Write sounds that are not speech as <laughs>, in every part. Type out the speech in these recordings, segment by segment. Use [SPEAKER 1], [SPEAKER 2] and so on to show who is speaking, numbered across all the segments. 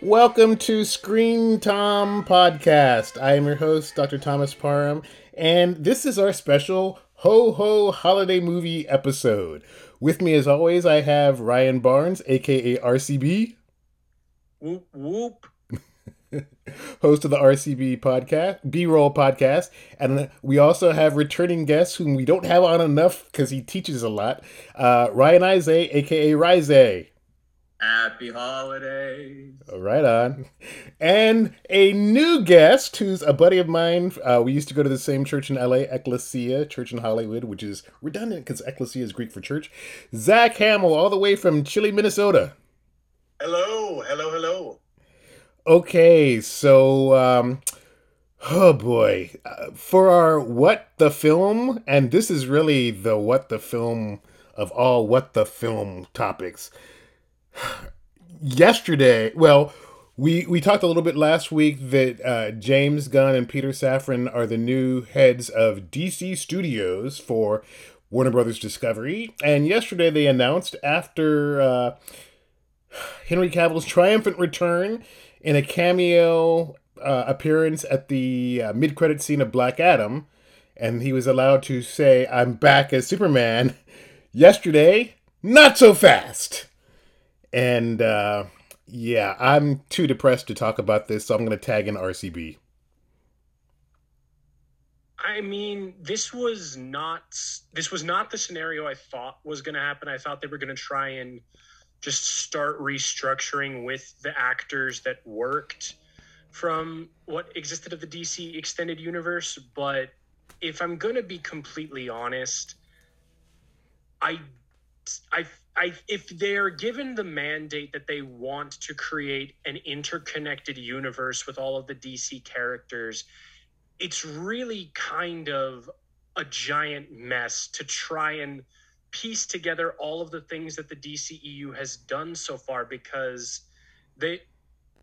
[SPEAKER 1] Welcome to Screen Tom Podcast. I am your host, Dr. Thomas Parham, and this is our special Ho Ho Holiday Movie episode. With me, as always, I have Ryan Barnes, aka RCB.
[SPEAKER 2] Whoop whoop. <laughs>
[SPEAKER 1] host of the RCB podcast, B Roll podcast, and we also have returning guests whom we don't have on enough because he teaches a lot. Uh, Ryan Izay, aka Rise.
[SPEAKER 2] Happy holidays.
[SPEAKER 1] Right on. And a new guest who's a buddy of mine. Uh, we used to go to the same church in LA, Ecclesia Church in Hollywood, which is redundant because Ecclesia is Greek for church. Zach Hammill, all the way from Chile, Minnesota.
[SPEAKER 3] Hello, hello, hello.
[SPEAKER 1] Okay, so, um, oh boy. Uh, for our What the Film, and this is really the What the Film of all What the Film topics yesterday, well, we we talked a little bit last week that uh, James Gunn and Peter Safran are the new heads of DC Studios for Warner Brothers Discovery, and yesterday they announced after uh, Henry Cavill's triumphant return in a cameo uh, appearance at the uh, mid-credit scene of Black Adam, and he was allowed to say, "I'm back as Superman." <laughs> Yesterday, not so fast. And uh, yeah, I'm too depressed to talk about this, so I'm going to tag in RCB.
[SPEAKER 2] I mean, this was not this was not the scenario I thought was going to happen. I thought they were going to try and just start restructuring with the actors that worked from what existed of the DC extended universe, but if I'm going to be completely honest, I I I, if they're given the mandate that they want to create an interconnected universe with all of the DC characters, it's really kind of a giant mess to try and piece together all of the things that the DCEU has done so far because they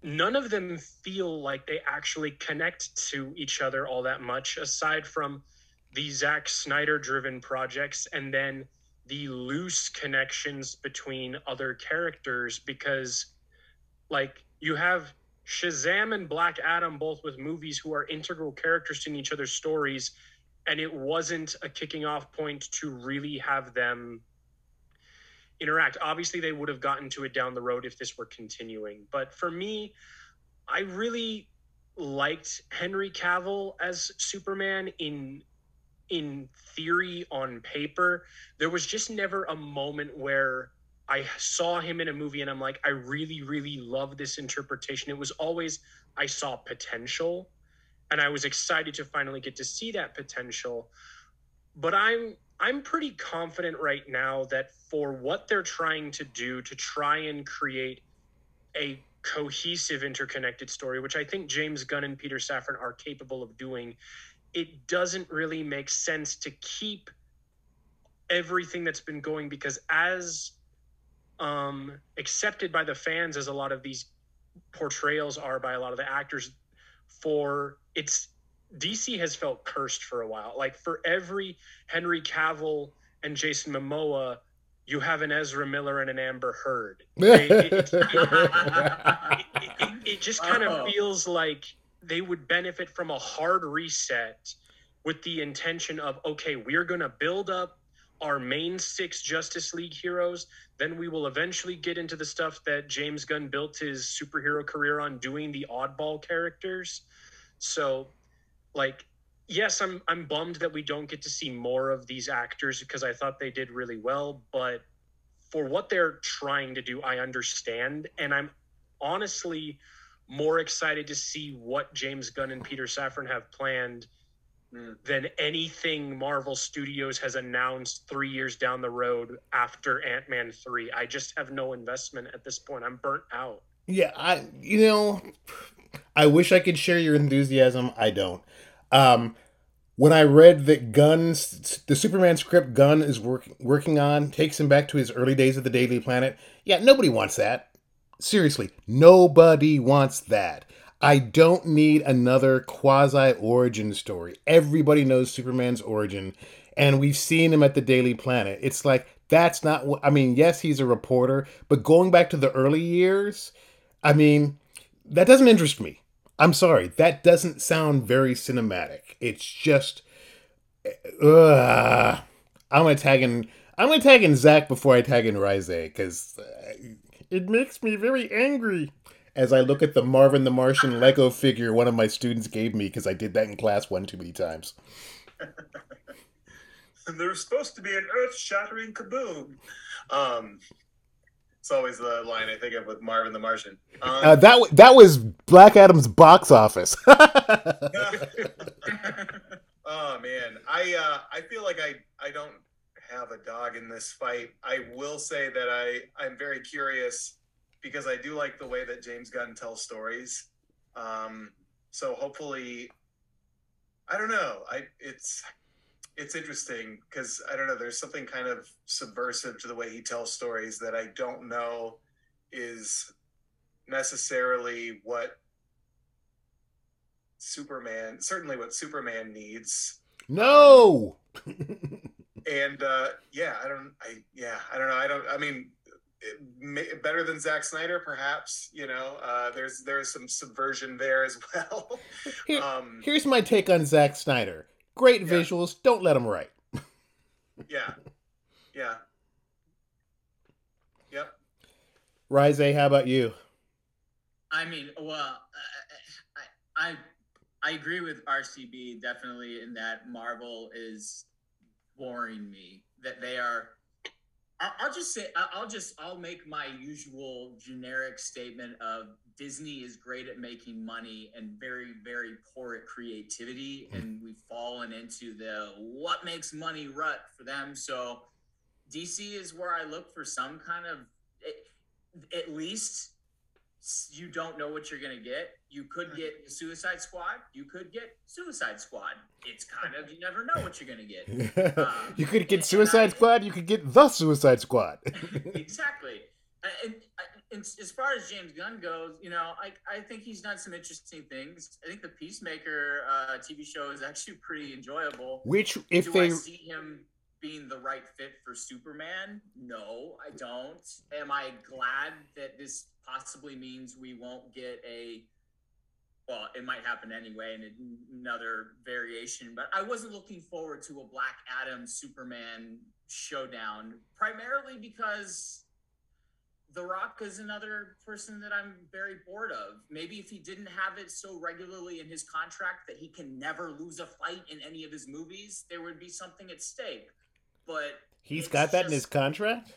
[SPEAKER 2] none of them feel like they actually connect to each other all that much aside from the Zack Snyder driven projects and then the loose connections between other characters because like you have Shazam and Black Adam both with movies who are integral characters in each other's stories and it wasn't a kicking off point to really have them interact. Obviously they would have gotten to it down the road if this were continuing, but for me I really liked Henry Cavill as Superman in in theory on paper there was just never a moment where i saw him in a movie and i'm like i really really love this interpretation. It was always i saw potential and i was excited to finally get to see that potential. But i'm i'm pretty confident right now that for what they're trying to do to try and create a cohesive interconnected story which i think james gunn and peter safran are capable of doing it doesn't really make sense to keep everything that's been going because as um accepted by the fans as a lot of these portrayals are by a lot of the actors for it's DC has felt cursed for a while. Like for every Henry Cavill and Jason Momoa, you have an Ezra Miller and an Amber Heard. <laughs> It, it, it, it just kind of feels like they would benefit from a hard reset with the intention of okay, we're going to build up our main six Justice League heroes. Then we will eventually get into the stuff that James Gunn built his superhero career on doing the oddball characters. So, like, yes, I'm I'm bummed that we don't get to see more of these actors because I thought they did really well, but for what they're trying to do, I understand, and I'm honestly more excited to see what James Gunn and Peter Safran have planned mm. than anything Marvel Studios has announced three years down the road after Ant Man 3. I just have no investment at this point. I'm burnt out.
[SPEAKER 1] Yeah, I, you know, I wish I could share your enthusiasm. I don't. Um, when I read that Gunn's the Superman script Gunn is work, working on takes him back to his early days of the Daily Planet, yeah, nobody wants that. Seriously, nobody wants that. I don't need another quasi origin story. Everybody knows Superman's origin, and we've seen him at the Daily Planet. It's like, that's not what I mean. Yes, he's a reporter, but going back to the early years, I mean, that doesn't interest me. I'm sorry, that doesn't sound very cinematic. It's just, uh, I'm gonna tag in. I'm gonna tag in Zach before I tag in Rise because uh, it makes me very angry as I look at the Marvin the Martian Lego figure one of my students gave me because I did that in class one too many times. <laughs>
[SPEAKER 3] There's supposed to be an earth-shattering kaboom. Um, it's always the line I think of with Marvin the Martian. Um,
[SPEAKER 1] Uh, that w- that was Black Adam's box office. <laughs> <laughs>
[SPEAKER 3] oh man, I uh, I feel like I I don't have a dog in this fight. I will say that I I'm very curious because I do like the way that James Gunn tells stories. Um, so hopefully, I don't know. I it's it's interesting because I don't know. There's something kind of subversive to the way he tells stories that I don't know is necessarily what Superman, certainly what Superman needs.
[SPEAKER 1] no. <laughs>
[SPEAKER 3] And uh, yeah, I don't, I yeah, I don't know. I don't. I mean, it may, better than Zack Snyder, perhaps. You know, uh, there's there's some subversion there as <laughs> well.
[SPEAKER 1] Here-
[SPEAKER 3] um,
[SPEAKER 1] Here's my take on Zack Snyder. Great
[SPEAKER 3] Yeah.
[SPEAKER 1] visuals. Don't let him write. <laughs>
[SPEAKER 3] yeah, yeah, yep.
[SPEAKER 1] Rise, how about you?
[SPEAKER 4] I mean, well, I, I I agree with RCB definitely in that Marvel is boring me. That they are. I'll, just say I'll just I'll make my usual generic statement of Disney is great at making money and very very poor at creativity, hmm. and we've fallen into the what makes money rut for them. So DC is where I look for some kind of at- at least you don't know what you're going to get. You could get Suicide Squad. You could get Suicide Squad. It's kind of, you never know what you're going to get. Um, <laughs>
[SPEAKER 1] you could get
[SPEAKER 4] I-
[SPEAKER 1] Suicide Squad. You could get the Suicide Squad. <laughs>
[SPEAKER 4] exactly. And, and, and as far as James Gunn goes, you know, I, I think he's done some interesting things. I think the Peacemaker uh, TV show is actually pretty enjoyable.
[SPEAKER 1] Which, if
[SPEAKER 4] Do
[SPEAKER 1] they
[SPEAKER 4] I see him being the right fit for Superman? No, I don't. Am I glad that this possibly means we won't get a well, it might happen anyway in another variation, but I wasn't looking forward to a Black Adam Superman showdown primarily because The Rock is another person that I'm very bored of. Maybe if he didn't have it so regularly in his contract that he can never lose a fight in any of his movies, there would be something at stake. But
[SPEAKER 1] he's got that in his contract.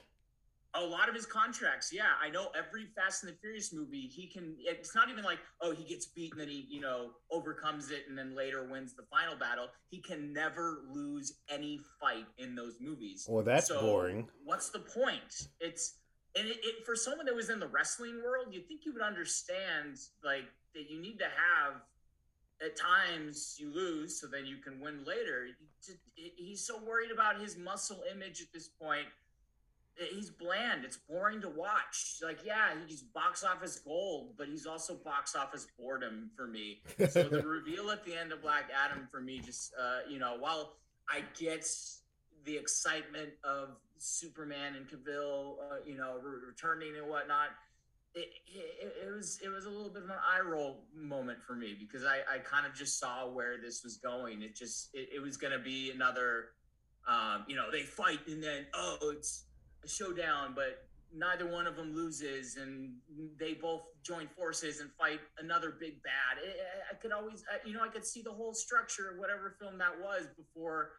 [SPEAKER 4] a lot of his contracts, yeah. I know every Fast and the Furious movie, he can. It's not even like, oh, he gets beat and then he, you know, overcomes it and then later wins the final battle. He can never lose any fight in those movies.
[SPEAKER 1] Well, that's
[SPEAKER 4] So,
[SPEAKER 1] boring.
[SPEAKER 4] What's the point? It's and it, it for someone that was in the wrestling world, you'd think you would understand like that you need to have at times you lose so then you can win later. He's so worried about his muscle image at this point. He's bland. It's boring to watch. Like, yeah, he's box office gold, but he's also box office boredom for me. So the <laughs> reveal at the end of Black Adam for me, just uh, you know, while I get the excitement of Superman and Cavill, uh, you know, re- returning and whatnot, it, it, was it was a little bit of an eye roll moment for me because I, I kind of just saw where this was going. It just it, it was going to be another, um, you know, they fight and then oh, it's a showdown, but neither one of them loses and they both join forces and fight another big bad. It, I could always, I- you know, I could see the whole structure of whatever film that was before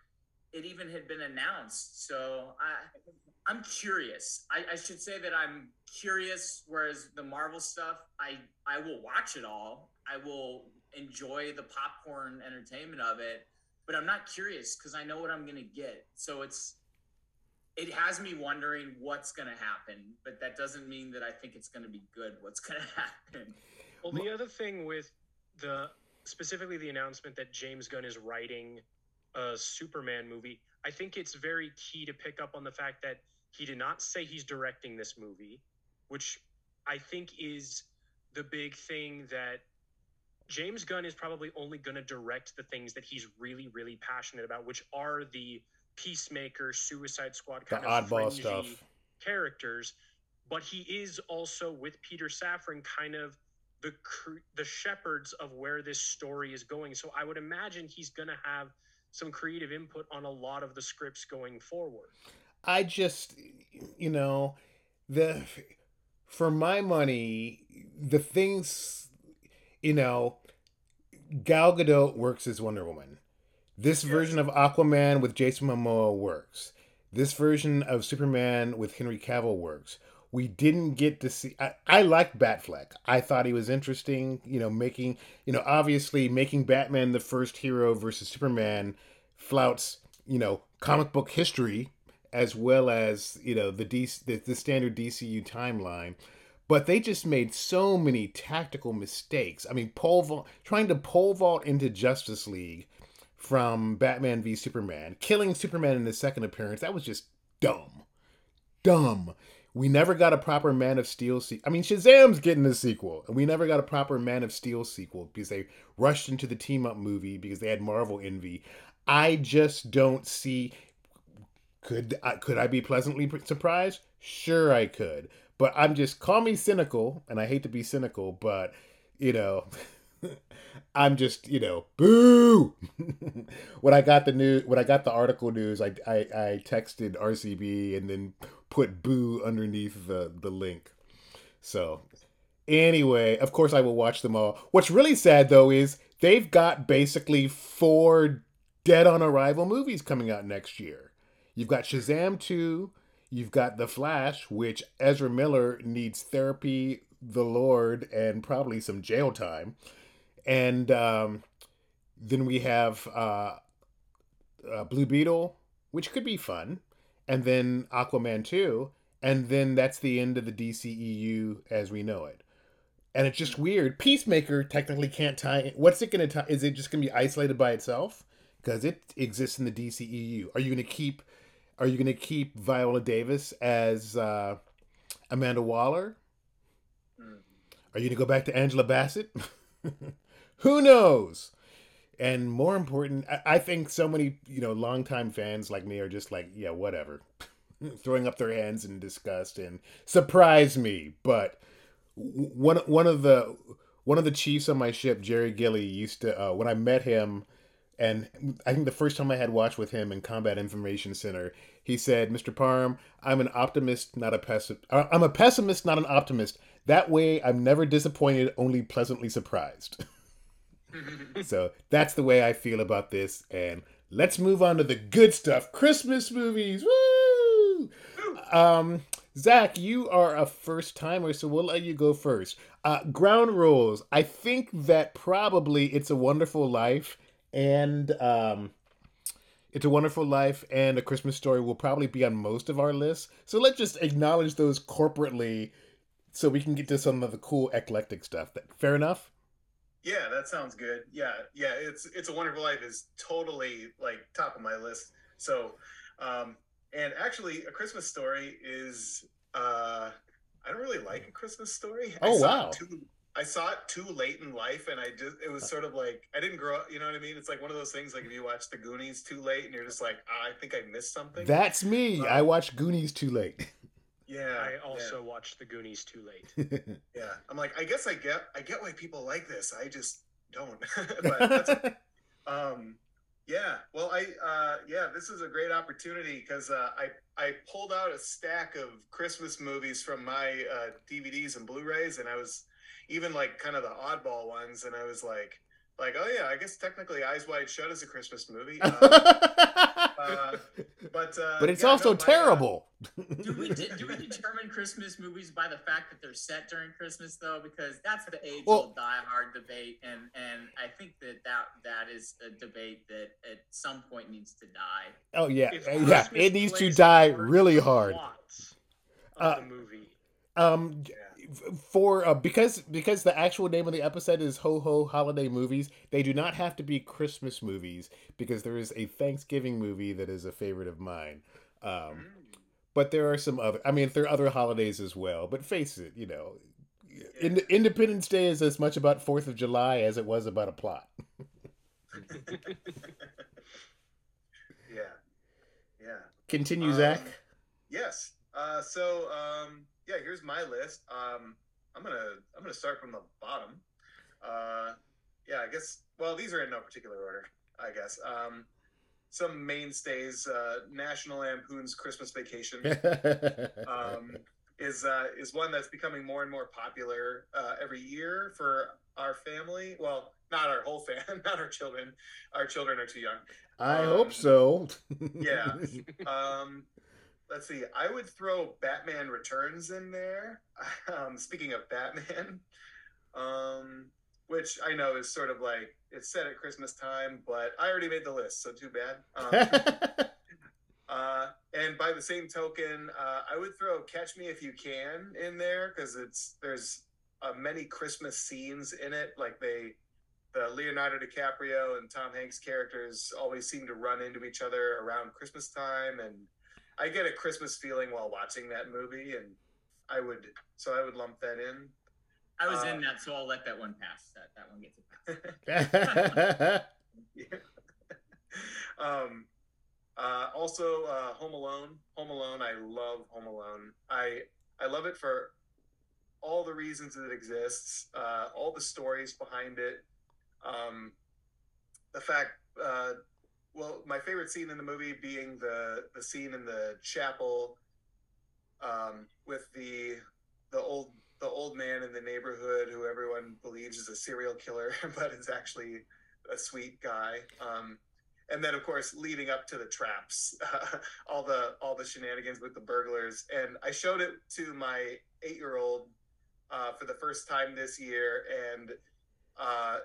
[SPEAKER 4] it even had been announced. So I, I'm curious. I, I should say that I'm curious. Whereas the Marvel stuff, I, I will watch it all. I will enjoy the popcorn entertainment of it, but I'm not curious because I know what I'm gonna get. So it's, it has me wondering what's gonna happen, but that doesn't mean that I think it's gonna be good. What's <laughs> gonna happen?
[SPEAKER 2] Well, the other thing with the specifically the announcement that James Gunn is writing a Superman movie, I think it's very key to pick up on the fact that he did not say he's directing this movie, which I think is the big thing that James Gunn is probably only going to direct the things that he's really, really passionate about, which are the Peacemaker, Suicide Squad
[SPEAKER 1] The
[SPEAKER 2] kind of
[SPEAKER 1] oddball stuff.
[SPEAKER 2] characters. But he is also with Peter Safran kind of the the shepherds of where this story is going. So I would imagine he's going to have some creative input on a lot of the scripts going forward.
[SPEAKER 1] I just, you know, the for my money, the things, you know, Gal Gadot works as Wonder Woman. This
[SPEAKER 3] Yes.
[SPEAKER 1] version of Aquaman with Jason Momoa works. This version of Superman with Henry Cavill works. We didn't get to see. I, I liked Batfleck. I thought he was interesting. You know, making you know obviously making Batman the first hero versus Superman flouts you know comic book history as well as you know the DC, the, the standard DCU timeline. But they just made so many tactical mistakes. I mean, pole vault, trying to pole vault into Justice League from Batman v Superman, killing Superman in his second appearance. That was just dumb, dumb. We never got a proper Man of Steel sequel. I mean, Shazam's getting a sequel, and we never got a proper Man of Steel sequel because they rushed into the team up movie because they had Marvel envy. I just don't see. Could I, could I be pleasantly surprised? Sure, I could. But I'm just call me cynical, and I hate to be cynical, but you know, <laughs> I'm just you know, boo. <laughs> when I got the news, when I got the article news, I, I I texted RCB and then put boo underneath the the link. So anyway, of course I will watch them all. What's really sad though is they've got basically four dead on arrival movies coming out next year. You've got Shazam 2, you've got The Flash, which Ezra Miller needs therapy, the Lord, and probably some jail time. And um, then we have uh, uh, Blue Beetle, which could be fun, and then Aquaman 2, and then that's the end of the DCEU as we know it. And it's just weird. Peacemaker technically can't tie. What's it going to tie? Is it just going to be isolated by itself? Because it exists in the DCEU. Are you going to keep? Are you going to keep Viola Davis as uh, Amanda Waller?
[SPEAKER 3] Hmm.
[SPEAKER 1] Are you going to go back to Angela Bassett? <laughs> Who knows? And more important, I, I think so many you know longtime fans like me are just like, yeah, whatever, <laughs> throwing up their hands in disgust and surprise me. But one one of the one of the chiefs on my ship, Jerry Gilly, used to uh, when I met him, and I think the first time I had watched with him in Combat Information Center, he said, "Mr. Parm, I'm an optimist, not a pessimist. I'm a pessimist, not an optimist. That way, I'm never disappointed, only pleasantly surprised." <laughs> so that's the way I feel about this. And let's move on to the good stuff. Christmas movies. Woo! Um, Zach, you are a first timer, so we'll let you go first. Uh, ground rules. I think that probably It's a Wonderful Life and um, It's a Wonderful Life and A Christmas Story will probably be on most of our lists. So let's just acknowledge those corporately so we can get to some of the cool eclectic stuff. That fair enough?
[SPEAKER 3] Yeah, that sounds good. Yeah, yeah. It's it's a Wonderful Life is totally like top of my list. So, um, and actually, a Christmas Story is. Uh, I don't really like a Christmas Story.
[SPEAKER 1] Oh, wow.
[SPEAKER 3] Too, I saw it too late in life, and I just it was sort of like I didn't grow up. You know what I mean? It's like one of those things. Like if you watch The Goonies too late, and you're just like, ah, I think I missed something.
[SPEAKER 1] That's me. I watched Goonies too late. <laughs>
[SPEAKER 3] yeah.
[SPEAKER 2] I
[SPEAKER 3] yeah.
[SPEAKER 2] also watched The Goonies too late. <laughs>
[SPEAKER 3] Yeah, I'm like, I guess I get, I get why people like this. I just don't. <laughs> but that's, um, yeah. Well, I, uh, yeah, this is a great opportunity because uh, I, I pulled out a stack of Christmas movies from my uh, DVDs and Blu-rays, and I was even like kind of the oddball ones, and I was like, like, oh yeah, I guess technically Eyes Wide Shut is a Christmas movie. <laughs> Um, uh, but uh,
[SPEAKER 1] but it's
[SPEAKER 3] yeah,
[SPEAKER 1] also
[SPEAKER 3] no, my, uh,
[SPEAKER 1] terrible. <laughs>
[SPEAKER 4] do we de- do we <laughs> determine Christmas movies by the fact that they're set during Christmas though? Because that's the age
[SPEAKER 1] Well-
[SPEAKER 4] old die hard debate, and and I think that that that is a debate that at some point needs to die.
[SPEAKER 1] oh yeah, uh, yeah. It needs to die really hard.
[SPEAKER 2] of
[SPEAKER 1] Uh,
[SPEAKER 2] the movie.
[SPEAKER 1] Um,
[SPEAKER 3] Yeah.
[SPEAKER 1] For uh, because because the actual name of the episode is Ho Ho Holiday Movies. They do not have to be Christmas movies because there is a Thanksgiving movie that is a favorite of mine. Um, but there are some other. I mean, there are other holidays as well. But face it, you know, Ind- Independence Day is as much about Fourth of July as it was about a plot. <laughs>
[SPEAKER 3] yeah, yeah.
[SPEAKER 1] Continue,
[SPEAKER 3] Um,
[SPEAKER 1] Zach.
[SPEAKER 3] Yes. Uh, so um, yeah, here's my list. Um, I'm gonna I'm gonna start from the bottom. Uh, yeah, I guess. Well, these are in no particular order. I guess. Um, some mainstays. Uh, National Lampoon's Christmas Vacation <laughs> um, is uh, is one that's becoming more and more popular uh, every year for our family. Well, not our whole family, <laughs> not our children. Our children are too young.
[SPEAKER 1] I
[SPEAKER 3] Um,
[SPEAKER 1] hope so.
[SPEAKER 3] yeah. <laughs> Um, let's see. I would throw Batman Returns in there. <laughs> Um, speaking of Batman, um, which I know is sort of like it's set at Christmas time, but I already made the list, so too bad. Um, <laughs> uh, and by the same token, uh, I would throw "Catch Me If You Can" in there because it's there's uh, many Christmas scenes in it. Like they, the Leonardo DiCaprio and Tom Hanks characters always seem to run into each other around Christmas time, and I get a Christmas feeling while watching that movie, and I would so I would lump that in.
[SPEAKER 4] I was
[SPEAKER 3] Uh,
[SPEAKER 4] in that, so I'll let that one pass. That that one gets a pass. <laughs> <laughs>
[SPEAKER 3] um, uh, also, uh, Home Alone. Home Alone. I love Home Alone. I I love it for all the reasons that it exists, uh, all the stories behind it. Um, the fact, uh, well, my favorite scene in the movie being the the scene in the chapel um, with the the old the old man in the neighborhood who everyone believes is a serial killer, <laughs> but is actually a sweet guy. Um, and then, of course, leading up to the traps, <laughs> all the all the shenanigans with the burglars. And I showed it to my eight year old uh, for the first time this year, and uh,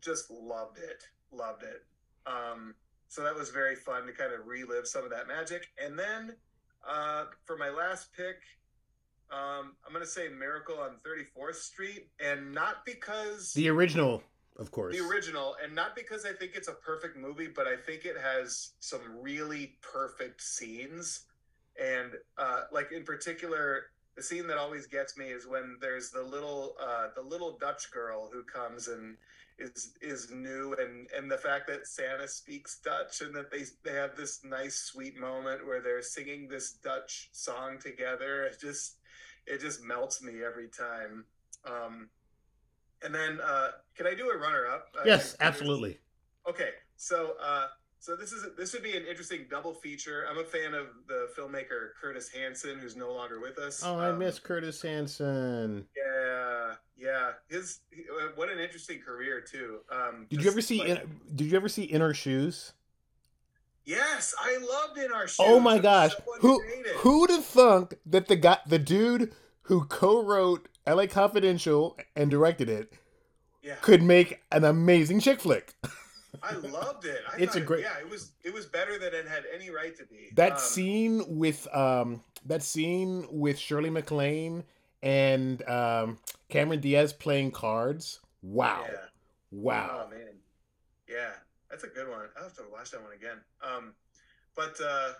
[SPEAKER 3] just loved it. Loved it. Um, so that was very fun to kind of relive some of that magic. And then uh, for my last pick, um, I'm going to say Miracle on 34th Street, and not because
[SPEAKER 1] the original, of course.
[SPEAKER 3] the original, and not because I think it's a perfect movie, but I think it has some really perfect scenes. And uh, like in particular, the scene that always gets me is when there's the little uh, the little Dutch girl who comes and is is new, and and the fact that Santa speaks Dutch, and that they they have this nice sweet moment where they're singing this Dutch song together. It just it just melts me every time. Um, and then, uh, can I do a runner up?
[SPEAKER 1] yes, absolutely.
[SPEAKER 3] Okay, so uh, so this is this would be an interesting double feature. I'm a fan of the filmmaker Curtis Hanson, who's no longer with us.
[SPEAKER 1] Oh, I
[SPEAKER 3] Um,
[SPEAKER 1] miss Curtis Hanson.
[SPEAKER 3] Yeah, yeah. His uh, what an interesting career too. Um,
[SPEAKER 1] Did you ever see?
[SPEAKER 3] like-
[SPEAKER 1] In, did you ever see In Her Shoes?
[SPEAKER 3] yes, I loved In Her Shoes.
[SPEAKER 1] Oh my gosh! Who who'd have thunk that the guy, the dude who co-wrote L.A. Confidential and directed it,
[SPEAKER 3] Yeah,
[SPEAKER 1] could make an amazing chick flick? <laughs>
[SPEAKER 3] I loved it. I
[SPEAKER 1] It's a
[SPEAKER 3] it-
[SPEAKER 1] great-
[SPEAKER 3] Yeah, it was it was better than it had any right to be.
[SPEAKER 1] That
[SPEAKER 3] Um,
[SPEAKER 1] scene with um that scene with Shirley MacLaine and um Cameron Diaz playing cards. Wow.
[SPEAKER 3] Yeah.
[SPEAKER 1] Wow.
[SPEAKER 3] Oh man, yeah, that's a good one. I have to watch that one again. Um, but uh,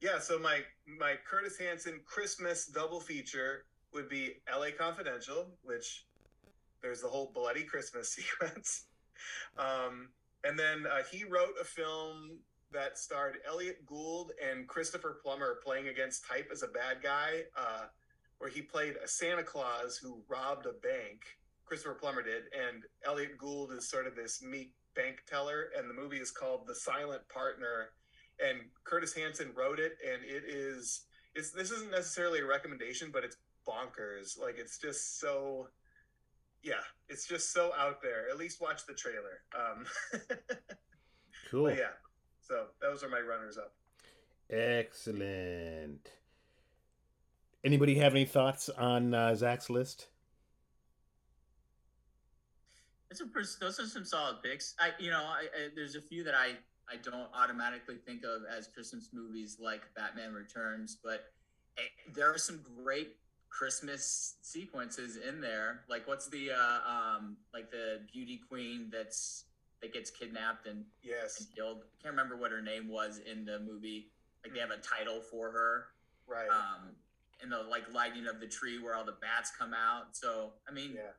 [SPEAKER 3] yeah, so my my Curtis Hanson Christmas double feature would be L.A. Confidential, which there's the whole bloody Christmas <laughs> sequence, um, and then uh, he wrote a film that starred Elliot Gould and Christopher Plummer playing against type as a bad guy, uh, where he played a Santa Claus who robbed a bank. Christopher Plummer did, and Elliot Gould is sort of this meek bank teller, and the movie is called The Silent Partner. And Curtis Hanson wrote it, and it is it's this isn't necessarily a recommendation, but it's bonkers. Like it's just so yeah, it's just so out there. At least watch the trailer. Um <laughs>
[SPEAKER 1] Cool.
[SPEAKER 3] but yeah. So those are my runners up.
[SPEAKER 1] Excellent. Anybody have any thoughts on uh, Zach's list?
[SPEAKER 4] Those are, pers- those are some solid picks. I, you know, I, I, there's a few that I, I don't automatically think of as Christmas movies like Batman Returns, but eh, there are some great Christmas sequences in there. Like what's the, uh, um, like the beauty queen that's that gets kidnapped and,
[SPEAKER 3] Yes.
[SPEAKER 4] and killed. I can't remember what her name was in the movie. Like they have a title for her.
[SPEAKER 3] Right.
[SPEAKER 4] Um, in the like lighting of the tree where all the bats come out. So I mean,
[SPEAKER 3] yeah.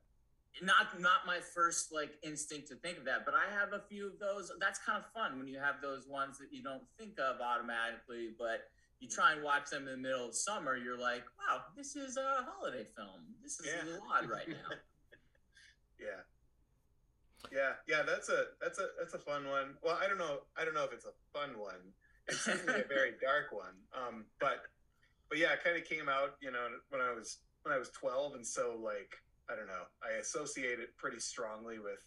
[SPEAKER 4] not not my first like instinct to think of that, but I have a few of those. That's kind of fun when you have those ones that you don't think of automatically, but You try and watch them in the middle of summer, you're like, wow, this is a holiday film. This is
[SPEAKER 3] Yeah.
[SPEAKER 4] a odd right now. <laughs>
[SPEAKER 3] Yeah. Yeah, yeah, that's a that's a that's a fun one. Well, I don't know, I don't know if it's a fun one. It's certainly a very <laughs> dark one. Um, but but yeah, it kind of came out, you know, when I was when I was twelve, and so like I don't know, I associate it pretty strongly with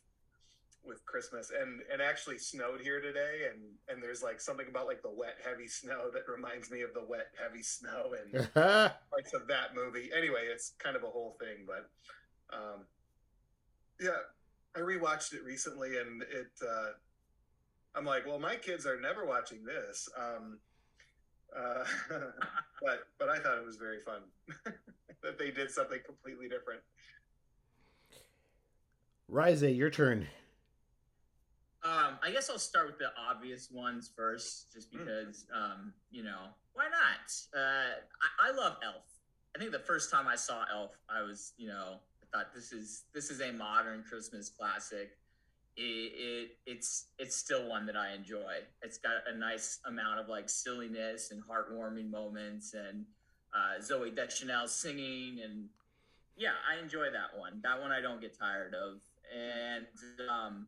[SPEAKER 3] with Christmas, and and actually snowed here today, and and there's like something about like the wet heavy snow that reminds me of the wet heavy snow and <laughs> parts of that movie. Anyway, it's kind of a whole thing, but um, yeah, I rewatched it recently, and it. Uh, I'm like, well, my kids are never watching this, um, uh, <laughs> but but I thought it was very fun <laughs> that they did something completely different.
[SPEAKER 1] Rise, your turn.
[SPEAKER 4] Um, I guess I'll start with the obvious ones first, just
[SPEAKER 3] Hmm.
[SPEAKER 4] because, um, you know, why not? Uh, I, I love Elf. I think the first time I saw Elf, I was, you know, I thought this is this is a modern Christmas classic. It, it it's it's still one that I enjoy. It's got a nice amount of like silliness and heartwarming moments, and uh, Zooey Deschanel singing, and yeah, I enjoy that one. That one I don't get tired of, and um,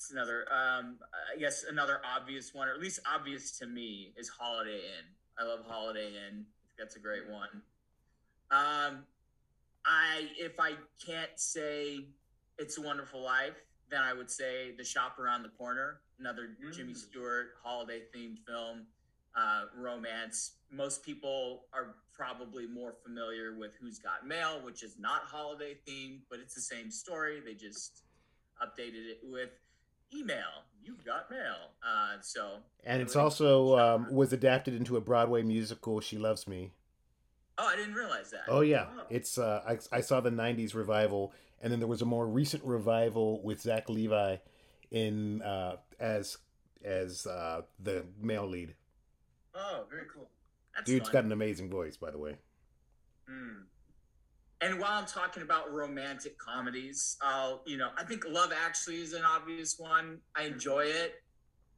[SPEAKER 4] it's another um i guess another obvious one or at least obvious to me is holiday inn. I love holiday inn. That's a great one. Um i if i can't say it's a wonderful life then i would say the shop around the corner another jimmy
[SPEAKER 3] Mm.
[SPEAKER 4] stewart holiday themed film uh, romance. Most people are probably more familiar with who's got mail which is not holiday themed but it's the same story. They just updated it with email. You've got mail. Uh, so
[SPEAKER 1] And it's also um, was adapted into a Broadway musical, She Loves Me.
[SPEAKER 4] oh, I didn't realize that.
[SPEAKER 1] Oh yeah,
[SPEAKER 4] Oh.
[SPEAKER 1] it's uh, I, I saw the '90s revival, and then there was a more recent revival with Zach Levi in uh, as as uh, the male lead.
[SPEAKER 3] Oh, very cool.
[SPEAKER 4] That's
[SPEAKER 1] Dude's
[SPEAKER 4] fun.
[SPEAKER 1] got an amazing voice, by the way.
[SPEAKER 3] Hmm.
[SPEAKER 4] And while I'm talking about romantic comedies, I'll you know I think Love Actually is an obvious one. I enjoy it.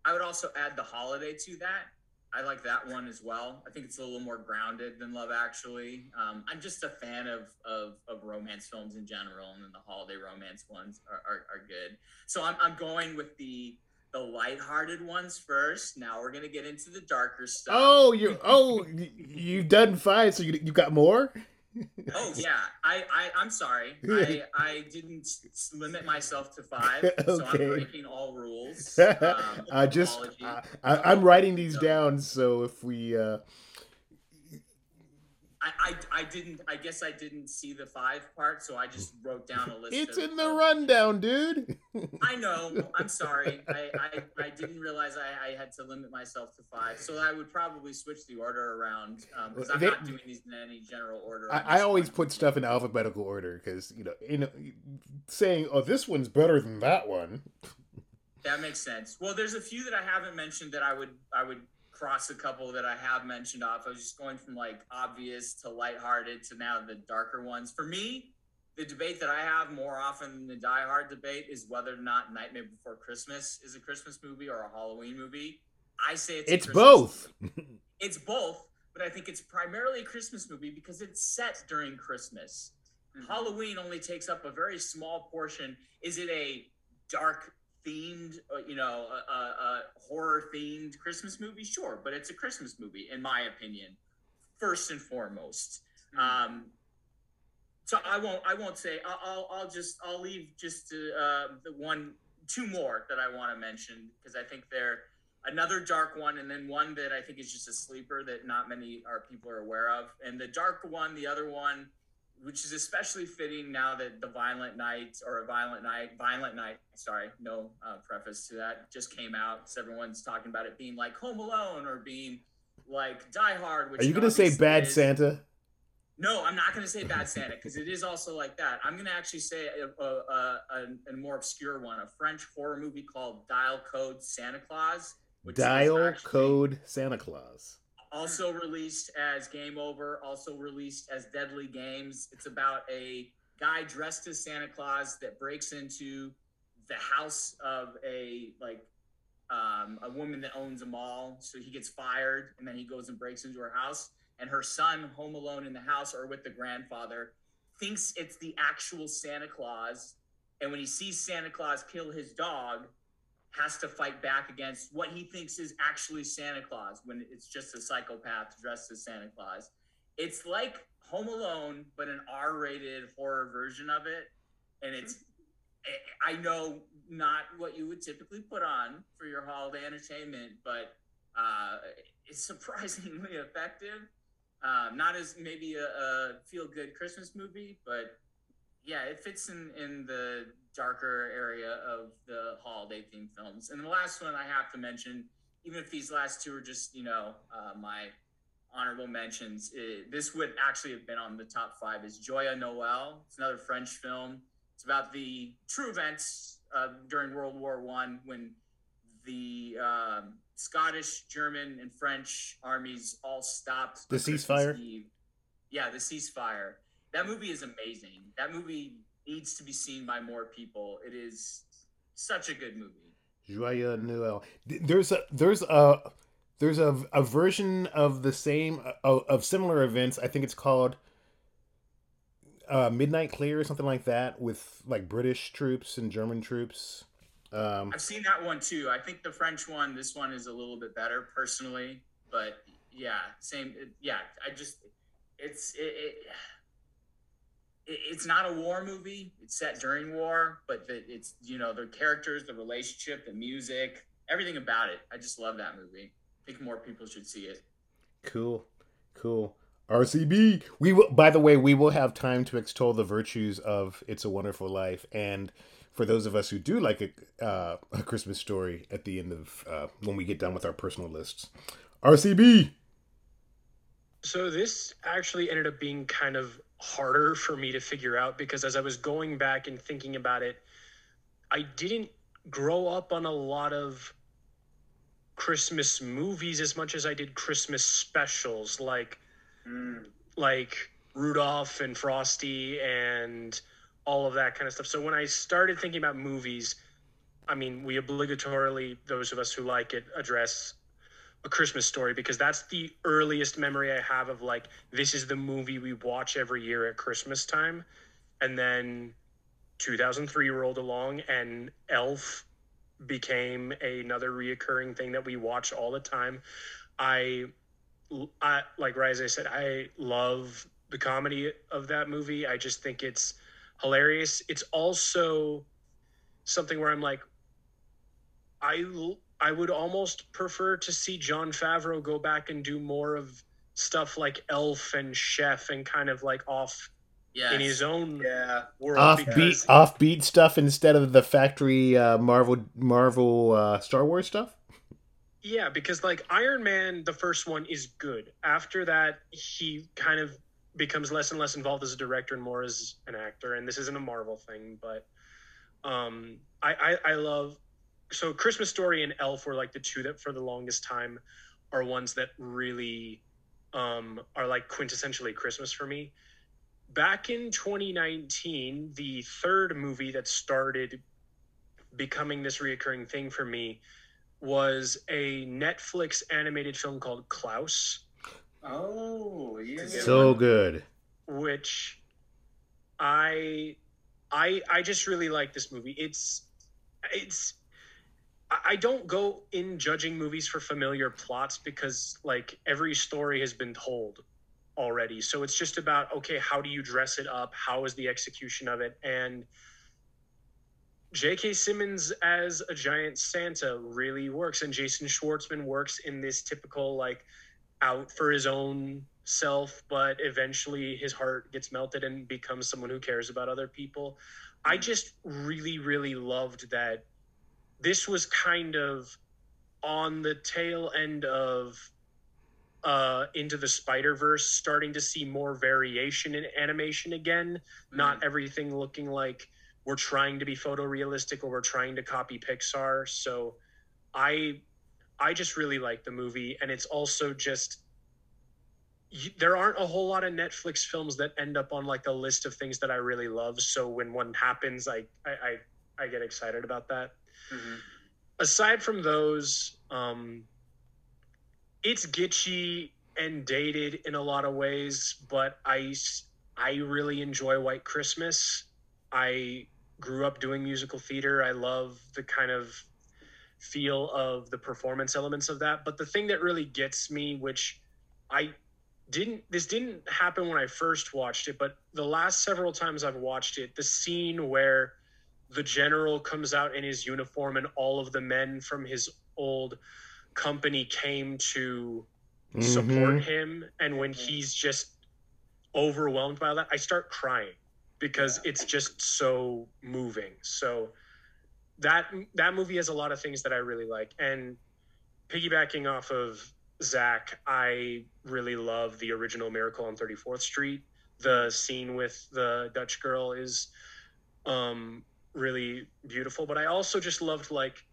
[SPEAKER 4] I would also add The Holiday to that. I like that one as well. I think it's a little more grounded than Love Actually. Um, I'm just a fan of, of of romance films in general, and then the holiday romance ones are, are, are good. So I'm, I'm going with the the lighthearted ones first. Now we're gonna get into the darker stuff.
[SPEAKER 1] Oh, you oh you've done five, so you you got more.
[SPEAKER 4] Oh <laughs> yeah, I, I I'm sorry. I I didn't limit myself to five, <laughs> so I'm breaking all rules. <laughs> Um,
[SPEAKER 1] I just. I, I, I'm writing these down, so if we uh,
[SPEAKER 4] I, I I didn't. I guess I didn't see the five part, so I just wrote down a list.
[SPEAKER 1] it's
[SPEAKER 4] of-
[SPEAKER 1] in the
[SPEAKER 4] of-
[SPEAKER 1] rundown, dude. <laughs>
[SPEAKER 4] I know. I'm sorry. I, I, I didn't realize I, I had to limit myself to five, so I would probably switch the order around um, because I'm
[SPEAKER 1] They-
[SPEAKER 4] not doing these in any general order.
[SPEAKER 1] I, I always
[SPEAKER 4] one.
[SPEAKER 1] put stuff in alphabetical order because you know, in saying, "Oh, this one's better than that one."
[SPEAKER 4] That makes sense. Well, there's a few that I haven't mentioned that I would I would cross a couple that I have mentioned off. I was just going from like obvious to lighthearted to now the darker ones. For me, the debate that I have more often than the Die Hard debate is whether or not Nightmare Before Christmas is a Christmas movie or a Halloween movie. I say it's
[SPEAKER 1] It's
[SPEAKER 4] Christmas
[SPEAKER 1] both.
[SPEAKER 4] movie. It's both, but I think it's primarily a Christmas movie because it's set during Christmas.
[SPEAKER 3] Mhm.
[SPEAKER 4] Halloween only takes up a very small portion. Is it a dark themed, uh, you know, a, a, horror themed Christmas movie? Sure, but it's a Christmas movie, in my opinion, first and foremost.
[SPEAKER 3] Hmm.
[SPEAKER 4] Um, so I won't. I won't say. I'll. I'll, I'll just. I'll leave just uh, the one, two more that I want to mention because I think they're another dark one, and then one that I think is just a sleeper that not many are people are aware of. And the dark one, the other one, which is especially fitting now that the Violent Night or a Violent Night, Violent Night. Sorry, no uh, preface to that. Just came out. So everyone's talking about it being like Home Alone or being like Die Hard. Which
[SPEAKER 1] Are you gonna say Bad
[SPEAKER 4] is.
[SPEAKER 1] Santa?
[SPEAKER 4] No, I'm not going to say Bad Santa because it is also like that. I'm going to actually say a, a, a, a, a more obscure one, a French horror movie called Dial Code Santa Claus.
[SPEAKER 1] Dial
[SPEAKER 4] actually
[SPEAKER 1] Code Santa Claus.
[SPEAKER 4] Also released as Game Over, also released as Deadly Games. It's about a guy dressed as Santa Claus that breaks into the house of a like um, a woman that owns a mall. So he gets fired, and then he goes and breaks into her house. And her son, home alone in the house or with the grandfather, thinks it's the actual Santa Claus. And when he sees Santa Claus kill his dog, has to fight back against what he thinks is actually Santa Claus when it's just a psychopath dressed as Santa Claus. It's like Home Alone, but an R rated horror version of it. And it's, I know not what you would typically put on for your holiday entertainment, but uh, it's <laughs> surprisingly effective. Um, not as maybe a, a feel good Christmas movie, but yeah, it fits in in the darker area of the holiday themed films. And the last one I have to mention, even if these last two are just you know uh, my honorable mentions, it, this would actually have been on the top five. Is Joyeux Noel? It's another French film. It's about the true events uh, during World War One when the um, Scottish, German, and French armies all stopped
[SPEAKER 1] the ceasefire.
[SPEAKER 4] Yeah, the ceasefire. That movie is amazing. That movie needs to be seen by more people. It is such a good movie.
[SPEAKER 1] Joyeux Noel. There's a there's a there's a, a version of the same of, of similar events. I think it's called uh, Midnight Clear or something like that, with like British troops and German troops.
[SPEAKER 4] Um, I've seen that one too. I think the French one, this one is a little bit better personally, but yeah, same. Yeah, I just it's it, it it's not a war movie. It's set during war, but the, it's you know the characters, the relationship, the music, everything about it. I just love that movie. I think more people should see it.
[SPEAKER 1] Cool, cool. RCB. We will. By the way, we will have time to extol the virtues of "It's a Wonderful Life," and for those of us who do like a, uh, a Christmas story at the end of uh, when we get done with our personal lists. RCB.
[SPEAKER 2] So this actually ended up being kind of harder for me to figure out because as I was going back and thinking about it, I didn't grow up on a lot of Christmas movies as much as I did Christmas specials like mm. like Rudolph and Frosty and all of that kind of stuff. So when I started thinking about movies, I mean, we obligatorily those of us who like it address a Christmas story because that's the earliest memory I have of like this is the movie we watch every year at Christmas time. And then 2003 rolled along and Elf became another reoccurring thing that we watch all the time. I I like Rise I said I love the comedy of that movie. I just think it's hilarious. It's also something where I'm like I I would almost prefer to see Jon Favreau go back and do more of stuff like Elf and Chef and kind of like off yes. in his own
[SPEAKER 3] yeah.
[SPEAKER 1] world. Offbeat, offbeat stuff instead of the factory uh, Marvel Marvel uh, Star Wars stuff.
[SPEAKER 2] Yeah, because like Iron Man, the first one is good. After that, he kind of becomes less and less involved as a director and more as an actor. And this isn't a Marvel thing, but um, I, I, I love so Christmas Story and Elf were like the two that for the longest time are ones that really um, are like quintessentially Christmas for me. Back in 2019, the third movie that started becoming this reoccurring thing for me was a Netflix animated film called Klaus.
[SPEAKER 3] Oh, yeah.
[SPEAKER 1] So good.
[SPEAKER 2] Which I I I just really like this movie. It's it's I don't go in judging movies for familiar plots because like every story has been told already. So it's just about okay, how do you dress it up? How is the execution of it? And J.K. Simmons as a giant Santa really works, and Jason Schwartzman works in this typical like out for his own self, but eventually his heart gets melted and becomes someone who cares about other people. I mm. just really, really loved that this was kind of on the tail end of uh, into the Spider Verse, starting to see more variation in animation again. Mm-hmm. Not everything looking like we're trying to be photorealistic or we're trying to copy Pixar. So, I I just really like the movie, and it's also just there aren't a whole lot of Netflix films that end up on like a list of things that I really love. So when one happens, I I I, I get excited about that. Mm-hmm. aside from those, um, it's gitchy and dated in a lot of ways, but I I really enjoy White Christmas. I grew up doing musical theater. I love the kind of feel of the performance elements of that. But the thing that really gets me, which I didn't this didn't happen when I first watched it, but the last several times I've watched it, the scene where the general comes out in his uniform and all of the men from his old company came to mm-hmm. support him and when he's just overwhelmed by that, I start crying because yeah. it's just so moving. So that that movie has a lot of things that I really like. And piggybacking off of Zach, I really love the original Miracle on 34th Street. The scene with the Dutch girl is um, really beautiful, but I also just loved like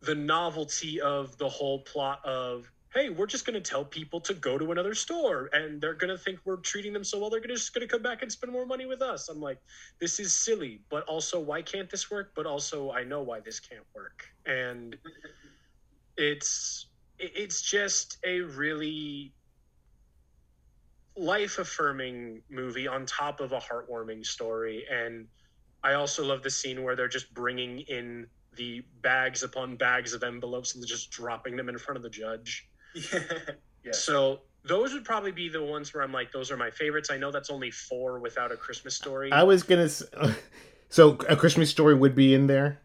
[SPEAKER 2] the novelty of the whole plot of hey, we're just going to tell people to go to another store and they're going to think we're treating them so well. They're gonna, just going to come back and spend more money with us. I'm like, this is silly, but also, why can't this work? But also, I know why this can't work. And it's, it's just a really life affirming movie on top of a heartwarming story. And I also love the scene where they're just bringing in the bags upon bags of envelopes and just dropping them in front of the judge <laughs> yeah. So those would probably be the ones where I'm like, those are my favorites. I know that's only four without a Christmas story.
[SPEAKER 1] I was gonna. <laughs> So a Christmas story would be in there.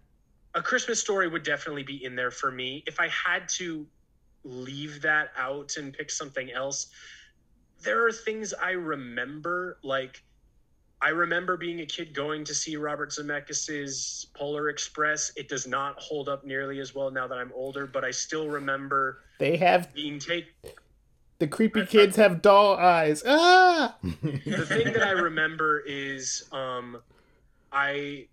[SPEAKER 2] A Christmas story would definitely be in there for me. If I had to leave that out and pick something else, there are things I remember like I remember being a kid going to see Robert Zemeckis's Polar Express. It does not hold up nearly as well now that I'm older, but I still remember
[SPEAKER 1] they have
[SPEAKER 2] being taken.
[SPEAKER 1] The creepy kids have doll eyes. Ah!
[SPEAKER 2] the thing that I remember is um, I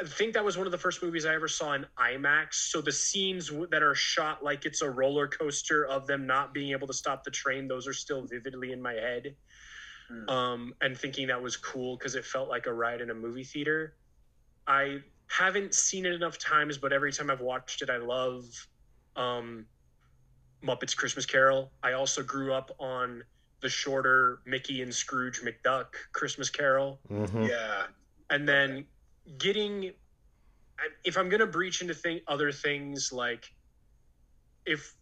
[SPEAKER 2] I think that was one of the first movies I ever saw in IMAX. So the scenes that are shot like it's a roller coaster of them not being able to stop the train, those are still vividly in my head mm. um, and thinking that was cool because it felt like a ride in a movie theater. I haven't seen it enough times, but every time I've watched it, I love um, Muppets Christmas Carol. I also grew up on the shorter Mickey and Scrooge McDuck Christmas Carol.
[SPEAKER 3] Mm-hmm. Yeah.
[SPEAKER 2] And then getting, if I'm going to breach into thing, other things like if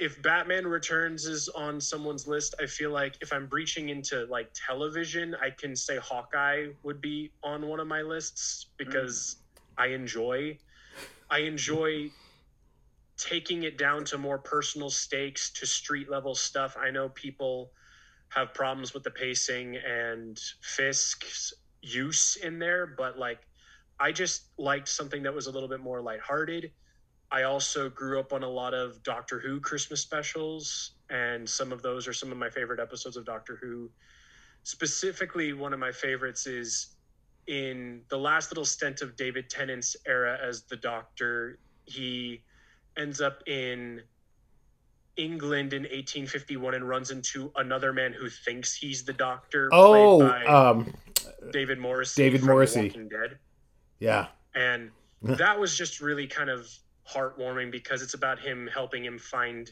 [SPEAKER 2] if Batman Returns is on someone's list, I feel like if I'm breaching into like television, I can say Hawkeye would be on one of my lists because mm. I enjoy I enjoy taking it down to more personal stakes to street level stuff. I know people have problems with the pacing and Fisk's use in there, but like I just liked something that was a little bit more lighthearted I also grew up on a lot of Doctor Who Christmas specials, and some of those are some of my favorite episodes of Doctor Who. Specifically, one of my favorites is in the last little stint of David Tennant's era as the Doctor. He ends up in England in 1851 and runs into another man who thinks he's the Doctor.
[SPEAKER 1] Oh, um,
[SPEAKER 2] David Morrissey.
[SPEAKER 1] David Morrissey. Walking Dead. Yeah.
[SPEAKER 2] And <laughs> that was just really kind of heartwarming because it's about him helping him find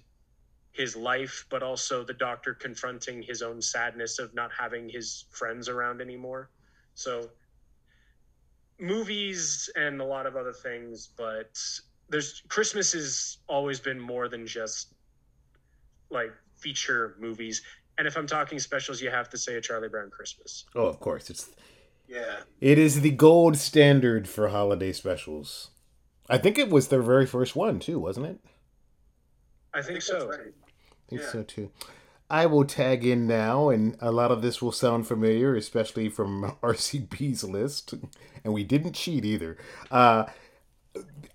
[SPEAKER 2] his life, but also the doctor confronting his own sadness of not having his friends around anymore. So, movies and a lot of other things, but there's Christmas has always been more than just like feature movies. And if I'm talking specials, you have to say a Charlie Brown Christmas.
[SPEAKER 1] Oh, of course. It's
[SPEAKER 3] yeah.
[SPEAKER 1] It is the gold standard for holiday specials. I think it was their very first one too, wasn't it?
[SPEAKER 2] I think, so.
[SPEAKER 1] I think yeah. so too. I will tag in now, and a lot of this will sound familiar, especially from <laughs> RCB's list. And we didn't cheat either. Uh,